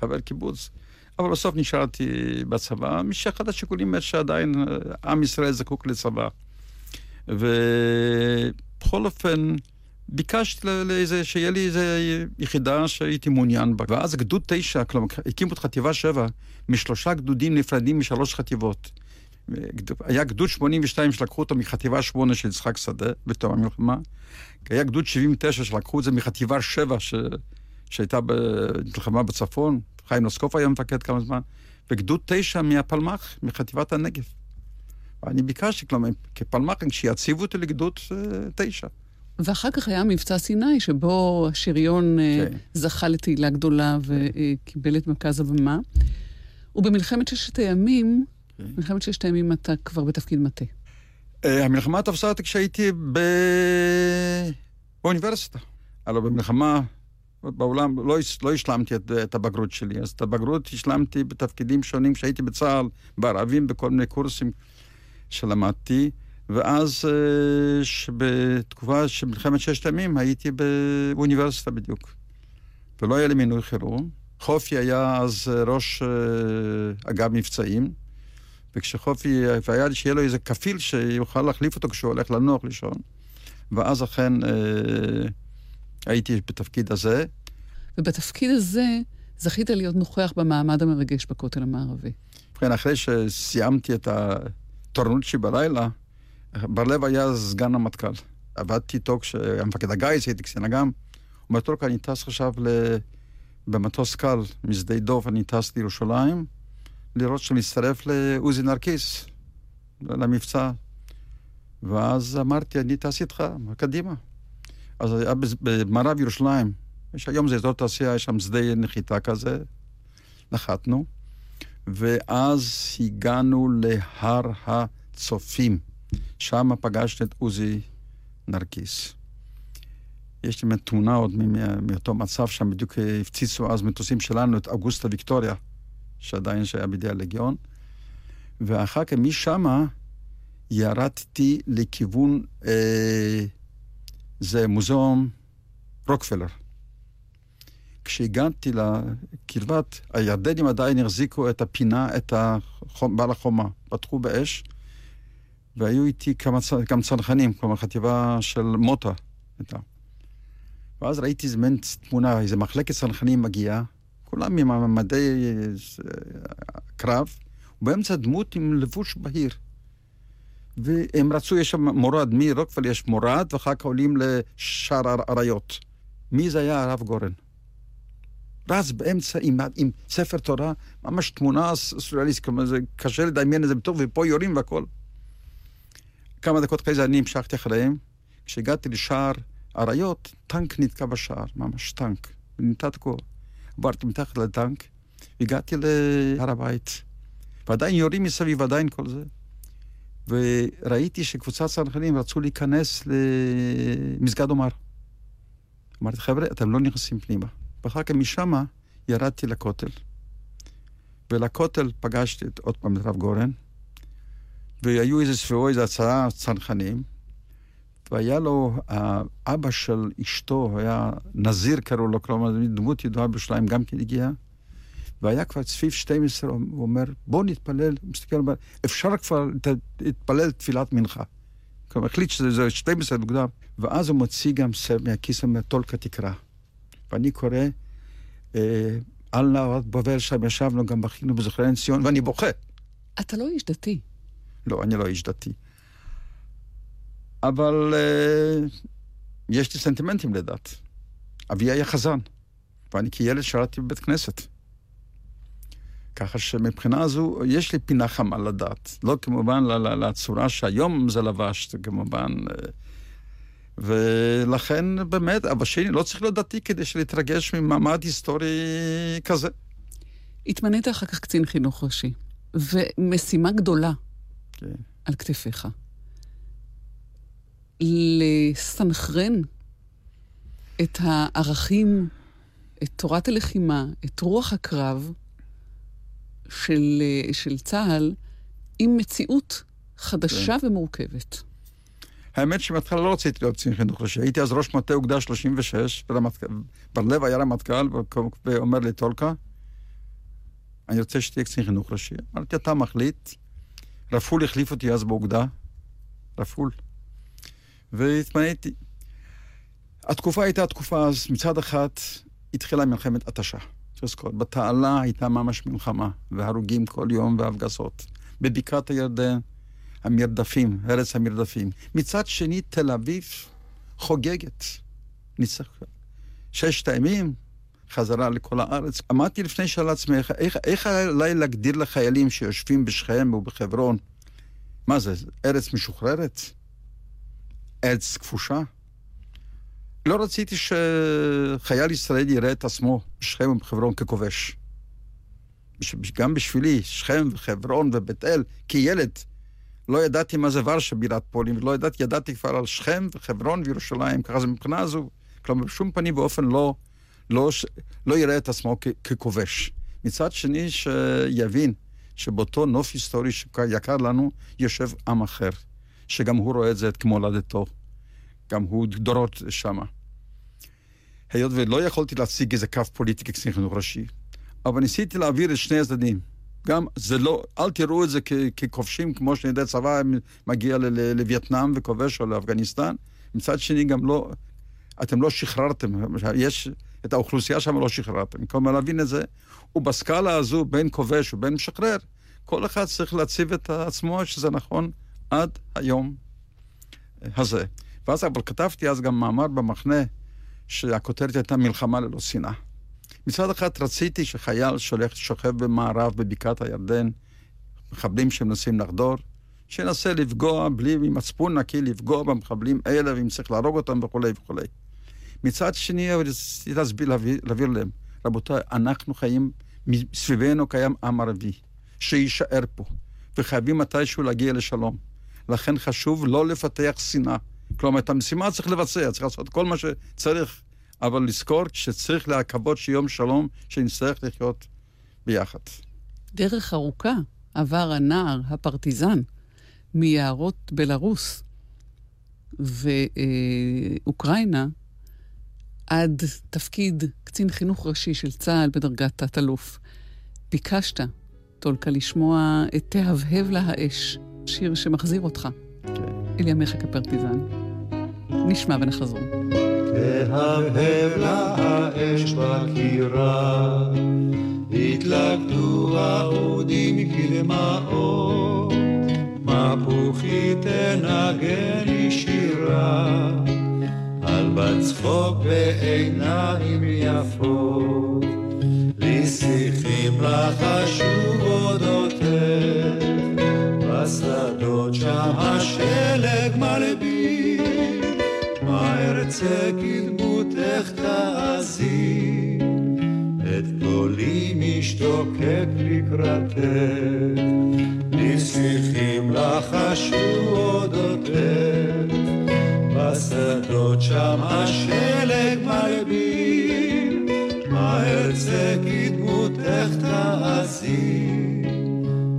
חבר קיבוץ. אבל בסוף נשארתי בצבא, משאחד השיקולים שעדיין אה, עם ישראל זקוק לצבא. ובכל אופן, ביקשתי לאיזה, שיהיה לי איזה יחידה שהייתי מעוניין בה. ואז גדוד תשע, כלומר, הקימו את חטיבה שבע, משלושה גדודים נפרדים משלוש חטיבות. היה גדוד 82 שלקחו אותו מחטיבה 8 של יצחק שדה בתום המלחמה. היה גדוד 79 שלקחו את זה מחטיבה 7 ש... שהייתה במלחמה בצפון. חיים נוסקוף היה מפקד כמה זמן. וגדוד 9 מהפלמ"ח, מחטיבת הנגב. ואני ביקשתי, כלומר, כפלמ"ח, שיציבו אותי לגדוד 9. ואחר כך היה מבצע סיני, שבו השריון אה, כן. זכה לתהילה גדולה וקיבל את מרכז הבמה. ובמלחמת ששת הימים, כן. מלחמת ששת הימים אתה כבר בתפקיד מטה. אה, המלחמה תפסה אותי כשהייתי ב... באוניברסיטה. הלוא במלחמה בעולם לא, לא השלמתי את, את הבגרות שלי, אז את הבגרות השלמתי בתפקידים שונים כשהייתי בצה"ל, בערבים, בכל מיני קורסים שלמדתי. ואז אה, בתקופה של מלחמת ששת הימים הייתי באוניברסיטה בדיוק. ולא היה לי מינוי חירום. חופי היה אז אה, ראש אה, אגף מבצעים, וכשחופי, והיה לי שיהיה לו איזה כפיל שיוכל להחליף אותו כשהוא הולך לנוח לישון. ואז אכן הייתי בתפקיד הזה. ובתפקיד הזה זכית להיות נוכח במעמד המרגש בכותל המערבי. ובכן, אחרי שסיימתי את התורנות שלי בלילה, בר-לב היה סגן המטכ"ל. עבדתי איתו כשהיה מפקד הגיס, הייתי קצין אג"ם. הוא אומר, טולקה, אני טס עכשיו ל... במטוס קל משדה דוב, אני טס לירושלים, לראות שאני מצטרף לעוזי נרקיס, למבצע. ואז אמרתי, אני טס איתך, קדימה. אז היה במערב ירושלים, יש היום זה אזור תעשייה, יש שם שדה נחיתה כזה, נחתנו, ואז הגענו להר הצופים. שם פגשתי את עוזי נרקיס. יש לי תמונה עוד מאותו מצב שם, בדיוק הפציצו אז מטוסים שלנו את אוגוסטה ויקטוריה, שעדיין שהיה בידי הלגיון. ואחר כך משם ירדתי לכיוון, אה, זה מוזיאום רוקפלר. כשהגעתי לקרבת, הירדנים עדיין החזיקו את הפינה, את החום, בעל החומה. פתחו באש, והיו איתי כמה, גם צנחנים, כלומר חטיבה של מוטה הייתה. ואז ראיתי איזה מין תמונה, איזה מחלקת צנחנים מגיעה, כולם עם מדי אה, קרב, ובאמצע דמות עם לבוש בהיר. והם רצו, יש שם מורד, מרוקפל יש מורד, ואחר כך עולים לשער אריות. מי זה היה? הרב גורן. רץ באמצע עם, עם ספר תורה, ממש תמונה סוריאליסטית, כלומר זה קשה לדמיין את זה בטוב, ופה יורים והכל. כמה דקות אחרי זה אני המשכתי אחריהם. כשהגעתי לשער אריות, טנק נתקע בשער, ממש טנק. נמצא תקוע. עברתי מתחת לטנק, הגעתי להר הבית. ועדיין יורים מסביב, עדיין כל זה. וראיתי שקבוצת צנחנים רצו להיכנס למסגד עומר. אמרתי, חבר'ה, אתם לא נכנסים פנימה. ואחר כך משם ירדתי לכותל. ולכותל פגשתי את, עוד פעם את הרב גורן, והיו איזה סביבו איזה הצעה צנחנים, והיה לו, האבא של אשתו היה נזיר קראו לו, כלומר דמות ידועה בשליים, גם כן הגיע. והיה כבר סביב 12, הוא אומר, בוא נתפלל, מסתכל, אפשר כבר להתפלל תפילת מנחה. כלומר, החליט שזה 12 מוקדם, ואז הוא מוציא גם מהכיס, אומר, טולקה תקרא. ואני קורא, אה, על נהרת בבל, שם ישבנו, גם בכינו בזוכרן ציון, ואני בוכה. אתה לא איש דתי. לא, אני לא איש דתי. אבל אה, יש לי סנטימנטים לדת. אבי היה חזן, ואני כילד שרתי בבית כנסת. ככה שמבחינה זו, יש לי פינה חמה לדת. לא כמובן לצורה שהיום זה לבש, כמובן... אה, ולכן באמת, אבא שלי לא צריך להיות דתי כדי להתרגש ממעמד היסטורי כזה. התמנית אחר כך קצין חינוך ראשי, ומשימה גדולה כן. על כתפיך. לסנכרן את הערכים, את תורת הלחימה, את רוח הקרב של, של צה"ל עם מציאות חדשה כן. ומורכבת. האמת שבהתחלה לא רציתי להיות קצין חינוך ראשי. הייתי אז ראש מטה אוגדה 36, בר לב היה רמטכ"ל, ואומר לי, טולקה, אני רוצה שתהיה קצין חינוך ראשי. אמרתי, אתה מחליט. רפול החליף אותי אז באוגדה, רפול. והתמניתי. התקופה הייתה תקופה אז, מצד אחד התחילה מלחמת התשה. בתעלה הייתה ממש מלחמה, והרוגים כל יום והפגזות. בבקעת הירדן, המרדפים, ארץ המרדפים. מצד שני, תל אביב חוגגת. ניצח. ששת הימים, חזרה לכל הארץ. אמרתי לפני שאלה לעצמי, איך, איך עליי להגדיר לחיילים שיושבים בשכם ובחברון, מה זה, ארץ משוחררת? ארץ כפושה? לא רציתי שחייל ישראלי יראה את עצמו בשכם ובחברון ככובש. גם בשבילי, שכם וחברון ובית אל, כילד, לא ידעתי מה זה ורשה בירת פולין, ולא ידעתי, ידעתי כבר על שכם וחברון וירושלים, ככה זה מבחינה זו, כלומר בשום פנים ואופן לא, לא, לא יראה את עצמו כ- ככובש. מצד שני, שיבין שבאותו נוף היסטורי שיקר לנו, יושב עם אחר, שגם הוא רואה את זה כמולדתו. גם הוא דורות שמה. היות ולא יכולתי להציג איזה קו פוליטי כקצין חינוך ראשי, אבל ניסיתי להעביר את שני הצדדים. גם זה לא, אל תראו את זה כ, ככובשים, כמו שאני יודע, צבא מגיע לווייטנאם וכובש או לאפגניסטן. מצד שני, גם לא, אתם לא שחררתם, יש, את האוכלוסייה שם לא שחררתם. כלומר, להבין את זה, ובסקאלה הזו, בין כובש ובין משחרר, כל אחד צריך להציב את עצמו שזה נכון עד היום הזה. ואז אבל כתבתי אז גם מאמר במחנה, שהכותרת הייתה מלחמה ללא שנאה. מצד אחד רציתי שחייל שהולך, שוכב במערב בבקעת הירדן, מחבלים שמנסים לחדור, שינסה לפגוע בלי מצפון נקי, לפגוע במחבלים האלה, ואם צריך להרוג אותם וכולי וכולי. מצד שני, רציתי להסביר, להעביר, להעביר להם, רבותיי, אנחנו חיים, סביבנו קיים עם ערבי, שיישאר פה, וחייבים מתישהו להגיע לשלום. לכן חשוב לא לפתח שנאה. כלומר, את המשימה צריך לבצע, צריך לעשות כל מה שצריך אבל לזכור שצריך להקוות שיום שלום, שנצטרך לחיות ביחד. דרך ארוכה עבר הנער, הפרטיזן, מיערות בלרוס ואוקראינה עד תפקיד קצין חינוך ראשי של צה"ל בדרגת תת-אלוף. ביקשת, טולקה, לשמוע את תהבהב לה האש, שיר שמחזיר אותך כן. אל ימיך כפרטיזן. נשמע ונחזור. תהבהב לה האש בקירה, התלכדו האודים כדמעות, מפוחי תנגן שירה, בצחוק בעיניים יפות, לשיחים לחשו אודותך, בשדות שם השלג מלבין, מהר ארצה כדמותך תעזי, את קולי משתוקק לקראתך, נסיכים לחשו אודותך, בשדות שם השלג מלבין, מה ארצה כדמותך תעשי,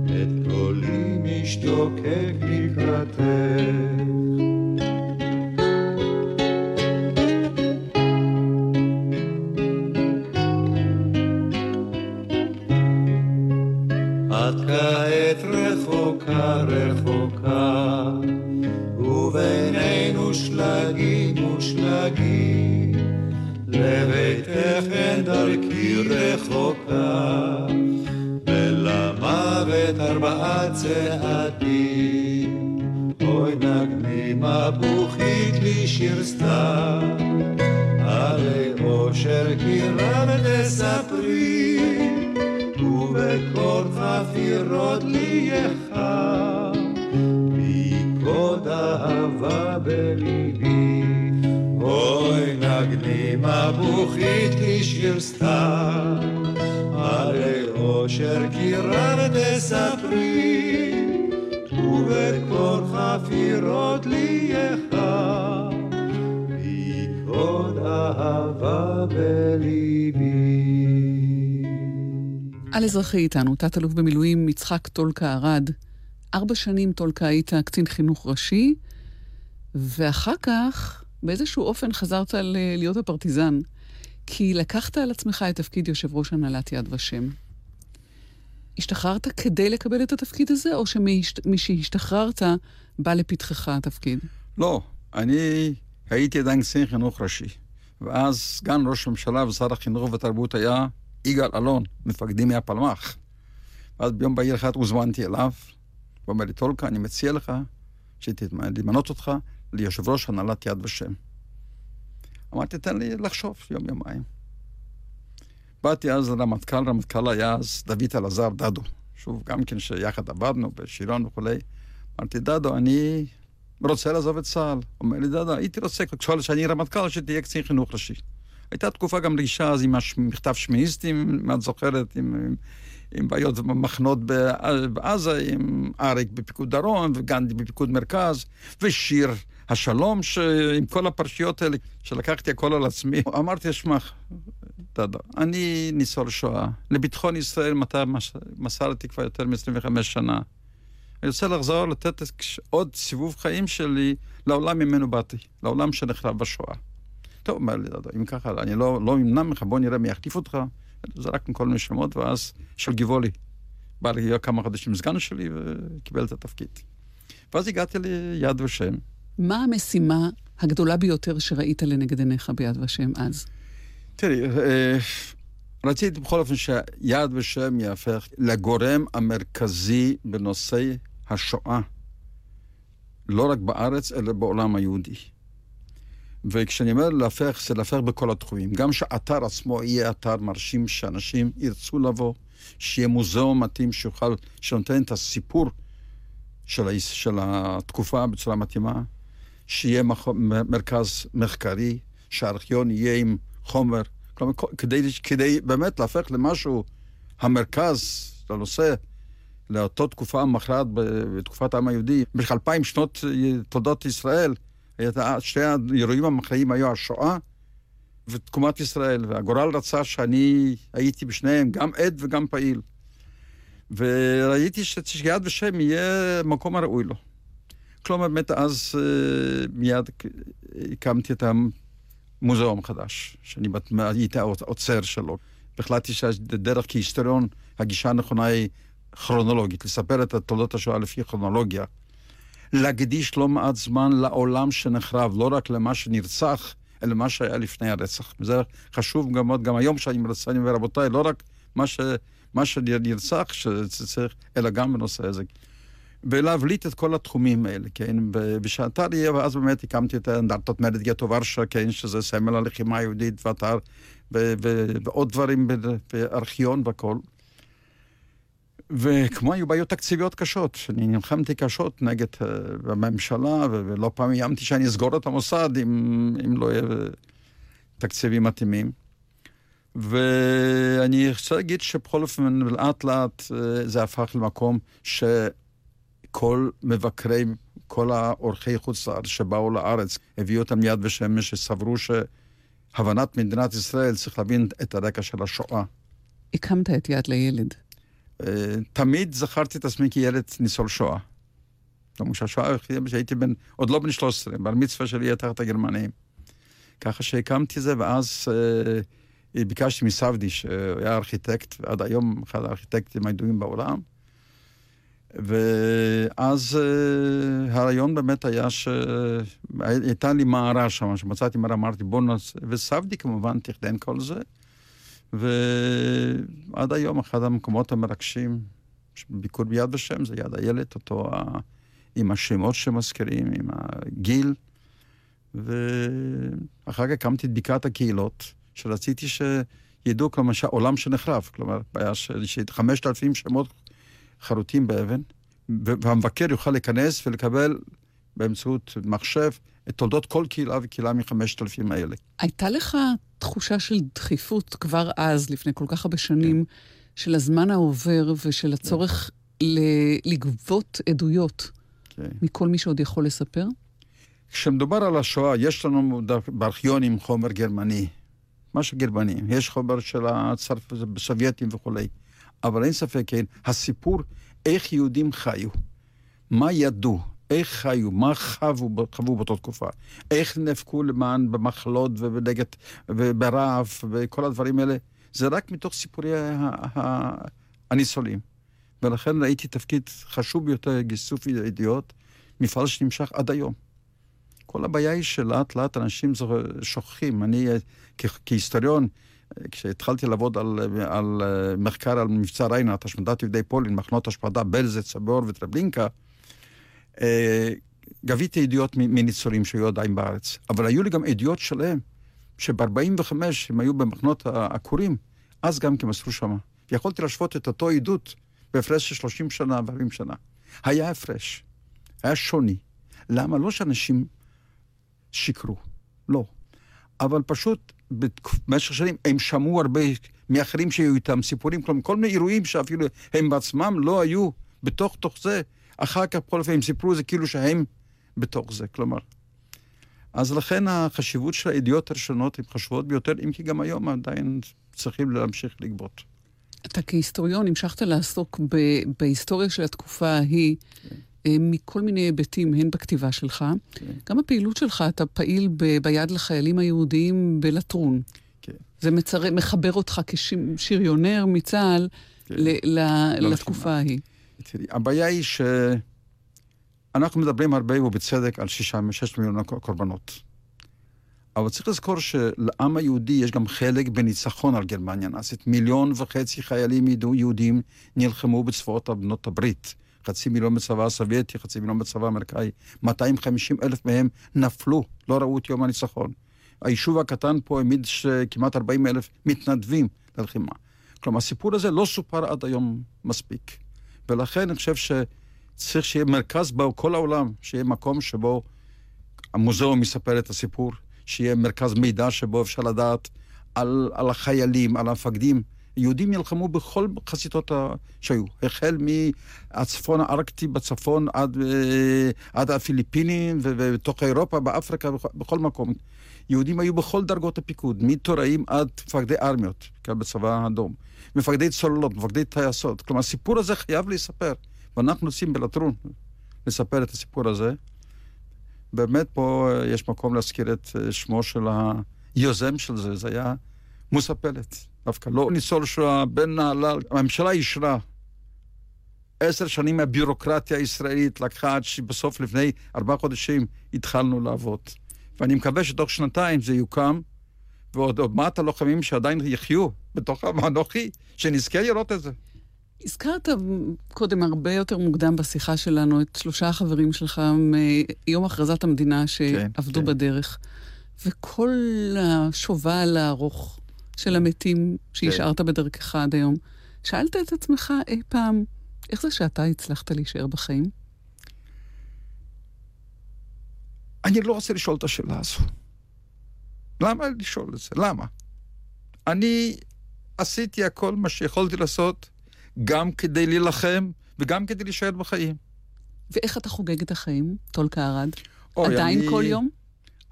את קולי משתוקק לקראתך. רחוקה, ולמוות ארבעה צעדים. אוי נגני מבוכית לי שיר סתם, הרי אושר כי רב תספרי, ובקול חפירות לי יחם, מקוד אהבה בליבי. אוי נגני מבוכית כי שיר סתם, הרי אושר כי רב תספרי, ובקור חפירות לי יחם, בעקבות אהבה בליבי. על אזרחי איתנו, תת-אלוף במילואים יצחק טולקה ארד. ארבע שנים טולקה היית קצין חינוך ראשי, ואחר כך באיזשהו אופן חזרת להיות הפרטיזן, כי לקחת על עצמך את תפקיד יושב ראש הנהלת יד ושם. השתחררת כדי לקבל את התפקיד הזה, או שמשהשתחררת בא לפתחך התפקיד? לא, אני הייתי עדיין קצין חינוך ראשי. ואז סגן ראש הממשלה ושר החינוך והתרבות היה יגאל אלון, מפקדים מהפלמ"ח. ואז ביום בהיר אחד הוזמנתי אליו, הוא אומר לי, טולקה, אני מציע לך למנות אותך ליושב ראש הנהלת יד ושם. אמרתי, תן לי לחשוב יום-יומיים. באתי אז לרמטכ"ל, רמטכ"ל היה אז דוד אלעזר דדו, שוב, גם כן שיחד עבדנו בשירון וכולי. אמרתי, דדו, אני רוצה לעזוב את צה"ל. אומר לי, דדו, הייתי רוצה, כשאני רמטכ"ל, שתהיה קצין חינוך ראשי. הייתה תקופה גם רגישה אז עם מכתב שמיניסטים, אם את זוכרת, עם, עם, עם בעיות במחנות בעזה, עם אריק בפיקוד דרום, וגנדי בפיקוד מרכז, ושיר השלום, עם כל הפרשיות האלה, שלקחתי הכל על עצמי. אמרתי, שמע, דדו, אני ניצול שואה. לביטחון ישראל מסרתי כבר יותר מ-25 שנה. אני רוצה לחזור, לתת עוד סיבוב חיים שלי לעולם ממנו באתי, לעולם שנחרב בשואה. טוב, אומר לי, דדו, אם ככה, אני לא, לא אמנע ממך, בוא נראה מי יחליף אותך. זרקנו כל מיני שמות, ואז של גיבולי. בא להיות כמה חודשים סגן שלי וקיבל את התפקיד. ואז הגעתי ליד ושם. מה המשימה הגדולה ביותר שראית לנגד עיניך ביד ושם אז? תראי, אה, רציתי בכל אופן שיד ושם יהפך לגורם המרכזי בנושא השואה, לא רק בארץ, אלא בעולם היהודי. וכשאני אומר להפך, זה להפך בכל התחומים. גם שהאתר עצמו יהיה אתר מרשים, שאנשים ירצו לבוא, שיהיה מוזיאום מתאים שיוכל, שנותן את הסיפור של, של התקופה בצורה מתאימה, שיהיה מח... מרכז מחקרי, שהארכיון יהיה עם חומר, כלומר, כדי, כדי באמת להפך למשהו, המרכז לנושא, לאותה תקופה המכרעת בתקופת העם היהודי, במשך אלפיים שנות תולדות ישראל, שתי האירועים המכריעים היו השואה ותקומת ישראל, והגורל רצה שאני הייתי בשניהם, גם עד וגם פעיל. וראיתי שיד ושם יהיה מקום הראוי לו. כלומר, באמת אז אה, מיד הקמתי את המוזיאום חדש, שאני הייתי האוצר שלו. והחלטתי שהדרך כהיסטוריון, הגישה הנכונה היא כרונולוגית, לספר את תולדות השואה לפי כרונולוגיה. להקדיש לא מעט זמן לעולם שנחרב, לא רק למה שנרצח, אלא למה שהיה לפני הרצח. וזה חשוב גם גם היום כשאני מרצה, אני אומר, רבותיי, לא רק מה, ש, מה שנרצח שצריך, אלא גם בנושא הזה. ולהבליט את כל התחומים האלה, כן? בשעתה לי, ואז באמת הקמתי את האנדרטות מרד גטו ורשה, כן? שזה סמל הלחימה היהודית ואתר, ועוד דברים בארכיון והכל. וכמו היו בעיות תקציביות קשות, אני נלחמתי קשות נגד uh, הממשלה, ולא פעם איימתי שאני אסגור את המוסד אם, אם לא יהיה תקציבים מתאימים. ואני רוצה להגיד שבכל אופן, לאט לאט אה, זה הפך למקום שכל מבקרי, כל האורחי חוץ לארץ שבאו לארץ, הביאו אותם מיד ושמש, שסברו שהבנת מדינת ישראל צריך להבין את הרקע של השואה. הקמת את יד לילד. אה, תמיד זכרתי את עצמי כילד ניצול שואה. כלומר שהשואה, כשהייתי בן, עוד לא בן 13, בר מצווה שלי הייתה תחת הגרמנים. ככה שהקמתי זה, ואז אה, ביקשתי מסבדי, שהיה ארכיטקט, ועד היום אחד הארכיטקטים הידועים בעולם. ואז אה, הרעיון באמת היה שהייתה לי מערה שם, שמצאתי מערה, אמרתי בוא נעשה, וסבדי כמובן תכנן כל זה. ועד היום אחד המקומות המרגשים, ביקור ביד ושם, זה יד הילד, אותו ה... עם השמות שמזכירים, עם הגיל. ואחר כך הקמתי את בקעת הקהילות, שרציתי שידעו, כלומר, שהעולם שנחרב. כלומר, היה חמשת אלפים שמות חרוטים באבן, והמבקר יוכל להיכנס ולקבל באמצעות מחשב את תולדות כל קהילה וקהילה מחמשת אלפים האלה. הייתה לך תחושה של דחיפות כבר אז, לפני כל כך הרבה שנים, כן. של הזמן העובר ושל הצורך כן. לגבות עדויות כן. מכל מי שעוד יכול לספר? כשמדובר על השואה, יש לנו בארכיונים חומר גרמני, משהו גרמני, יש חומר של הסובייטים וכולי, אבל אין ספק, כן, הסיפור איך יהודים חיו, מה ידעו, איך חיו, מה חוו, חוו באותה תקופה, איך נאבקו למען במחלות ובנגד וברעב וכל הדברים האלה, זה רק מתוך סיפורי הניצולים. ולכן ראיתי תפקיד חשוב ביותר, גיסוף ידיעות, מפעל שנמשך עד היום. כל הבעיה היא שלאט לאט אנשים שוכחים. אני כהיסטוריון, כשהתחלתי לעבוד על, על מחקר על מבצע ריינת, השמדת יהודי פולין, מחנות השמדה בלזת, סבור וטרבלינקה, אה, גביתי עדויות מניצולים שהיו עדיין בארץ. אבל היו לי גם עדויות שלהם, שב-45' הם היו במחנות העקורים, אז גם כי מסרו שמה. ויכולתי להשוות את אותו עדות בהפרש של 30 שנה ו-40 שנה. היה הפרש, היה שוני. למה? לא שאנשים שיקרו, לא. אבל פשוט במשך שנים הם שמעו הרבה מאחרים שהיו איתם סיפורים, כלומר כל מיני אירועים שאפילו הם בעצמם לא היו בתוך תוך זה. אחר כך בכל אופן הם סיפרו את זה כאילו שהם בתוך זה, כלומר. אז לכן החשיבות של הידיעות הראשונות הן חשובות ביותר, אם כי גם היום עדיין צריכים להמשיך לגבות. אתה כהיסטוריון המשכת לעסוק ב- בהיסטוריה של התקופה ההיא. כן. אה, מכל מיני היבטים, הן בכתיבה שלך. כן. גם הפעילות שלך, אתה פעיל ב- ביד לחיילים היהודיים בלטרון. כן. זה מצר... מחבר אותך כשריונר מצה"ל כן. ל- ל- לא לתקופה ההיא. תראי, הבעיה היא שאנחנו מדברים הרבה ובצדק על שישה, שש מיליון קורבנות. אבל צריך לזכור שלעם היהודי יש גם חלק בניצחון על גרמניה הנאצית. מיליון וחצי חיילים יהודים נלחמו בצבאות בנות הברית. חצי מיליון בצבא הסובייטי, חצי מיליון בצבא האמריקאי. 250 אלף מהם נפלו, לא ראו את יום הניצחון. היישוב הקטן פה העמיד כמעט 40 אלף מתנדבים ללחימה. כלומר, הסיפור הזה לא סופר עד היום מספיק. ולכן אני חושב שצריך שיהיה מרכז בכל העולם, שיהיה מקום שבו המוזיאום יספר את הסיפור, שיהיה מרכז מידע שבו אפשר לדעת על, על החיילים, על המפקדים. יהודים נלחמו בכל חזיתות שהיו, החל מהצפון הארקטי בצפון עד, אה, עד הפיליפינים ובתוך אירופה, באפריקה, בכל מקום. יהודים היו בכל דרגות הפיקוד, מתוראים עד מפקדי ארמיות, כאן בצבא האדום, מפקדי צוללות, מפקדי טייסות. כלומר, הסיפור הזה חייב להיספר, ואנחנו רוצים בלטרון לספר את הסיפור הזה. באמת פה יש מקום להזכיר את אה, שמו של היוזם של זה, זה היה מוסה פלט. דווקא לא ניצול שואה, בן נהלל. הממשלה אישרה עשר שנים מהביורוקרטיה הישראלית לקחה עד שבסוף לפני ארבעה חודשים התחלנו לעבוד. ואני מקווה שתוך שנתיים זה יוקם, ועוד מעט הלוחמים שעדיין יחיו בתוכם אנוכי, שנזכה לראות את זה. הזכרת קודם, הרבה יותר מוקדם בשיחה שלנו, את שלושה החברים שלך מיום הכרזת המדינה שעבדו כן, כן. בדרך. וכל השובל הארוך של המתים שהשארת כן. בדרכך עד היום, שאלת את עצמך אי פעם, איך זה שאתה הצלחת להישאר בחיים? אני לא רוצה לשאול את השאלה הזו. למה לשאול את זה? למה? אני עשיתי הכל מה שיכולתי לעשות, גם כדי להילחם וגם כדי להישאר בחיים. ואיך אתה חוגג את החיים, טולקה ארד? עדיין אני, כל יום?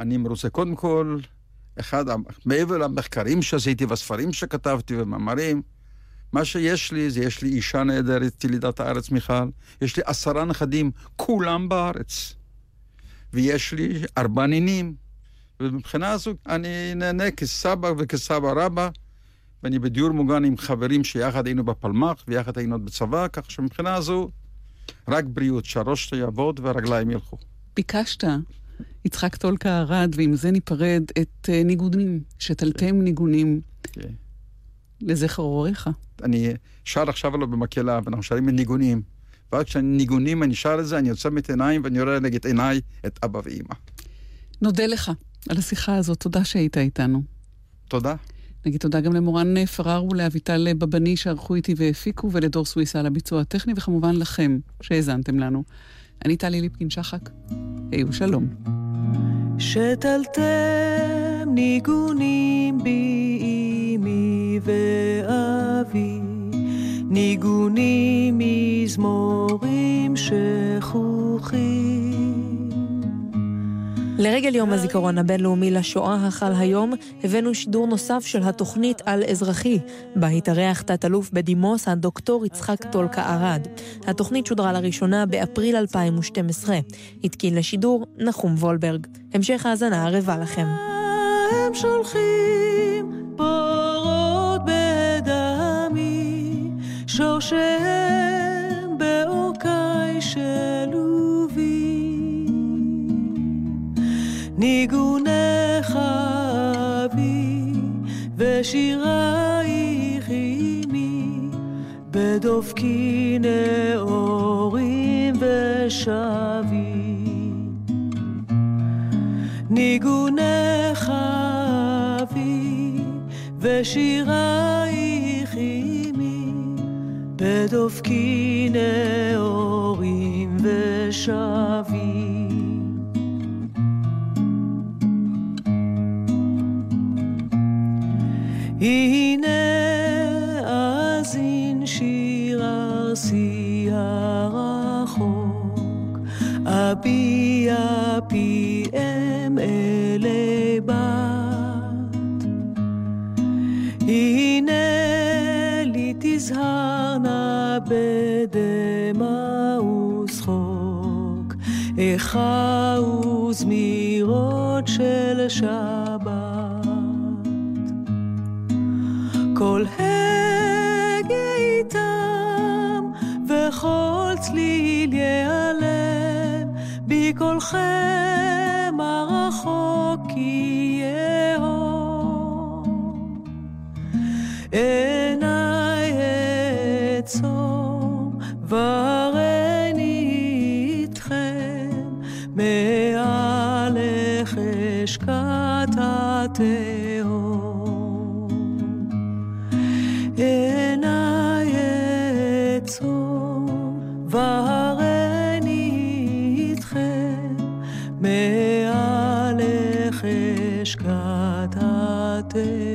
אני מרוצה. קודם כל, אחד, מעבר למחקרים שעשיתי והספרים שכתבתי ומאמרים, מה שיש לי זה יש לי אישה נהדרת, ילידת הארץ מיכל, יש לי עשרה נכדים, כולם בארץ. ויש לי ארבע נינים. ומבחינה הזו אני נהנה כסבא וכסבא רבא, ואני בדיור מוגן עם חברים שיחד היינו בפלמ"ח ויחד היינו בצבא, כך שמבחינה הזו רק בריאות, שהראש יעבוד והרגליים ילכו. ביקשת, יצחק טולקה ארד, ועם זה ניפרד, את uh, ניגונים, שתלתם ניגונים כן. לזכר הוריך. אני שר עכשיו עליו במקהלה, ואנחנו שרים ניגונים. כשאני ניגונים, אני שר את זה, אני עוצם את עיניים ואני רואה נגד עיניי את אבא ואימא. נודה לך על השיחה הזאת, תודה שהיית איתנו. תודה. נגיד תודה גם למורן פרר ולאביטל בבני שערכו איתי והפיקו, ולדור סוויסה על הביצוע הטכני, וכמובן לכם שהאזנתם לנו. אני טלי ליפקין-שחק, היו שלום. שתלתם ניגונים בי אמי ואבי, ניגונים מזמורים שכוחים. לרגל יום הזיכרון הבינלאומי לשואה החל היום, הבאנו שידור נוסף של התוכנית על אזרחי, בה התארח תת-אלוף בדימוס הדוקטור יצחק טולקה ארד. התוכנית שודרה לראשונה באפריל 2012. התקין לשידור נחום וולברג. המשך האזנה ערבה לכם. הם שולחים בורות בדמי, שורשיהם באורכי שלובי. ניגונך אבי ושירייך עימי בדופקי נאורים ושבי. ניגונך אבי ושירייך עימי בדופקי נאורים ושבי וזמירות של שבת. מעלך אשקט התהום.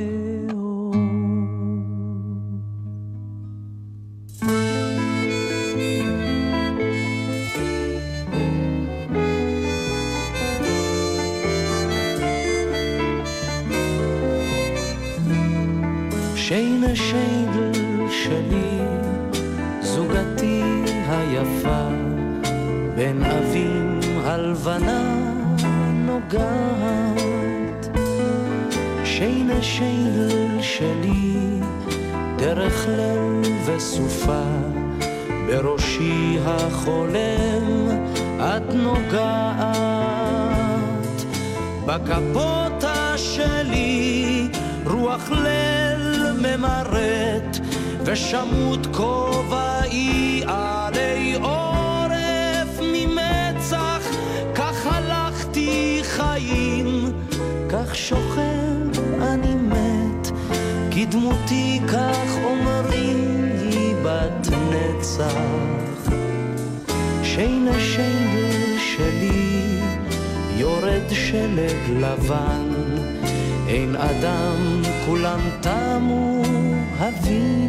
ושמוט כובעי עלי עורף ממצח, כך הלכתי חיים, כך שוכב אני מת, כי דמותי כך אומרים היא בת נצח. שינה שינה שלי, יורד שלג לבן, אין אדם כולם תמו הבין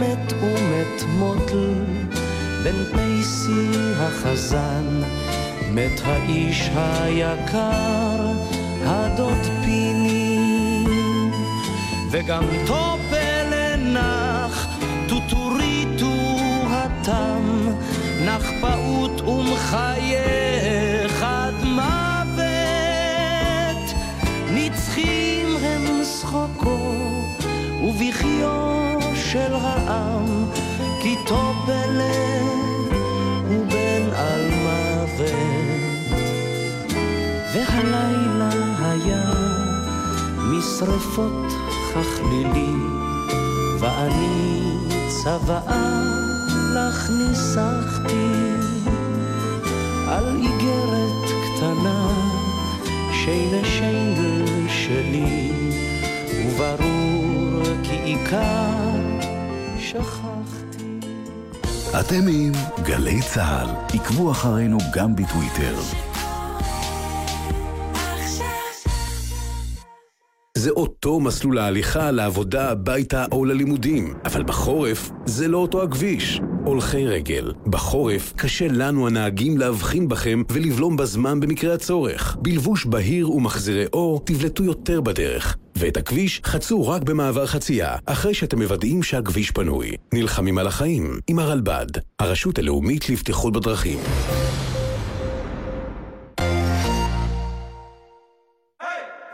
מת ומת מוטל, בין פייסי החזן, מת האיש היקר, הדוד פיני. וגם טופל נח, טוטוריטו התם, נח פעוט ומחייך משרפות ככלילי, ואני צוואה לך ניסחתי על איגרת קטנה, שיינה שיינדל שלי, וברור כי עיקר שכחתי. אתם עם גלי צה"ל, עקבו אחרינו גם בטוויטר. אותו מסלול ההליכה לעבודה, הביתה או ללימודים, אבל בחורף זה לא אותו הכביש. הולכי רגל, בחורף קשה לנו הנהגים להבחין בכם ולבלום בזמן במקרה הצורך. בלבוש בהיר ומחזירי אור תבלטו יותר בדרך. ואת הכביש חצו רק במעבר חצייה, אחרי שאתם מוודאים שהכביש פנוי. נלחמים על החיים עם הרלב"ד, הרשות הלאומית לבטיחות בדרכים.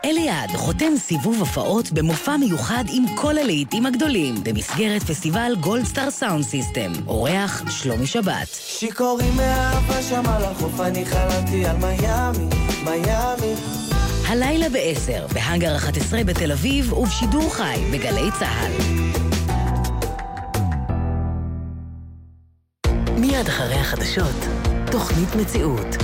אליעד חותם סיבוב הופעות במופע מיוחד עם כל הלהיטים הגדולים במסגרת פסטיבל גולדסטאר סאונד סיסטם. אורח שלומי שבת. שיכורים מאהבה שם על החוף, אני חלמתי על מיאמי, מיאמי. הלילה ב-10, בהאנגר 11 בתל אביב ובשידור חי בגלי צה"ל. מיד אחרי החדשות, תוכנית מציאות.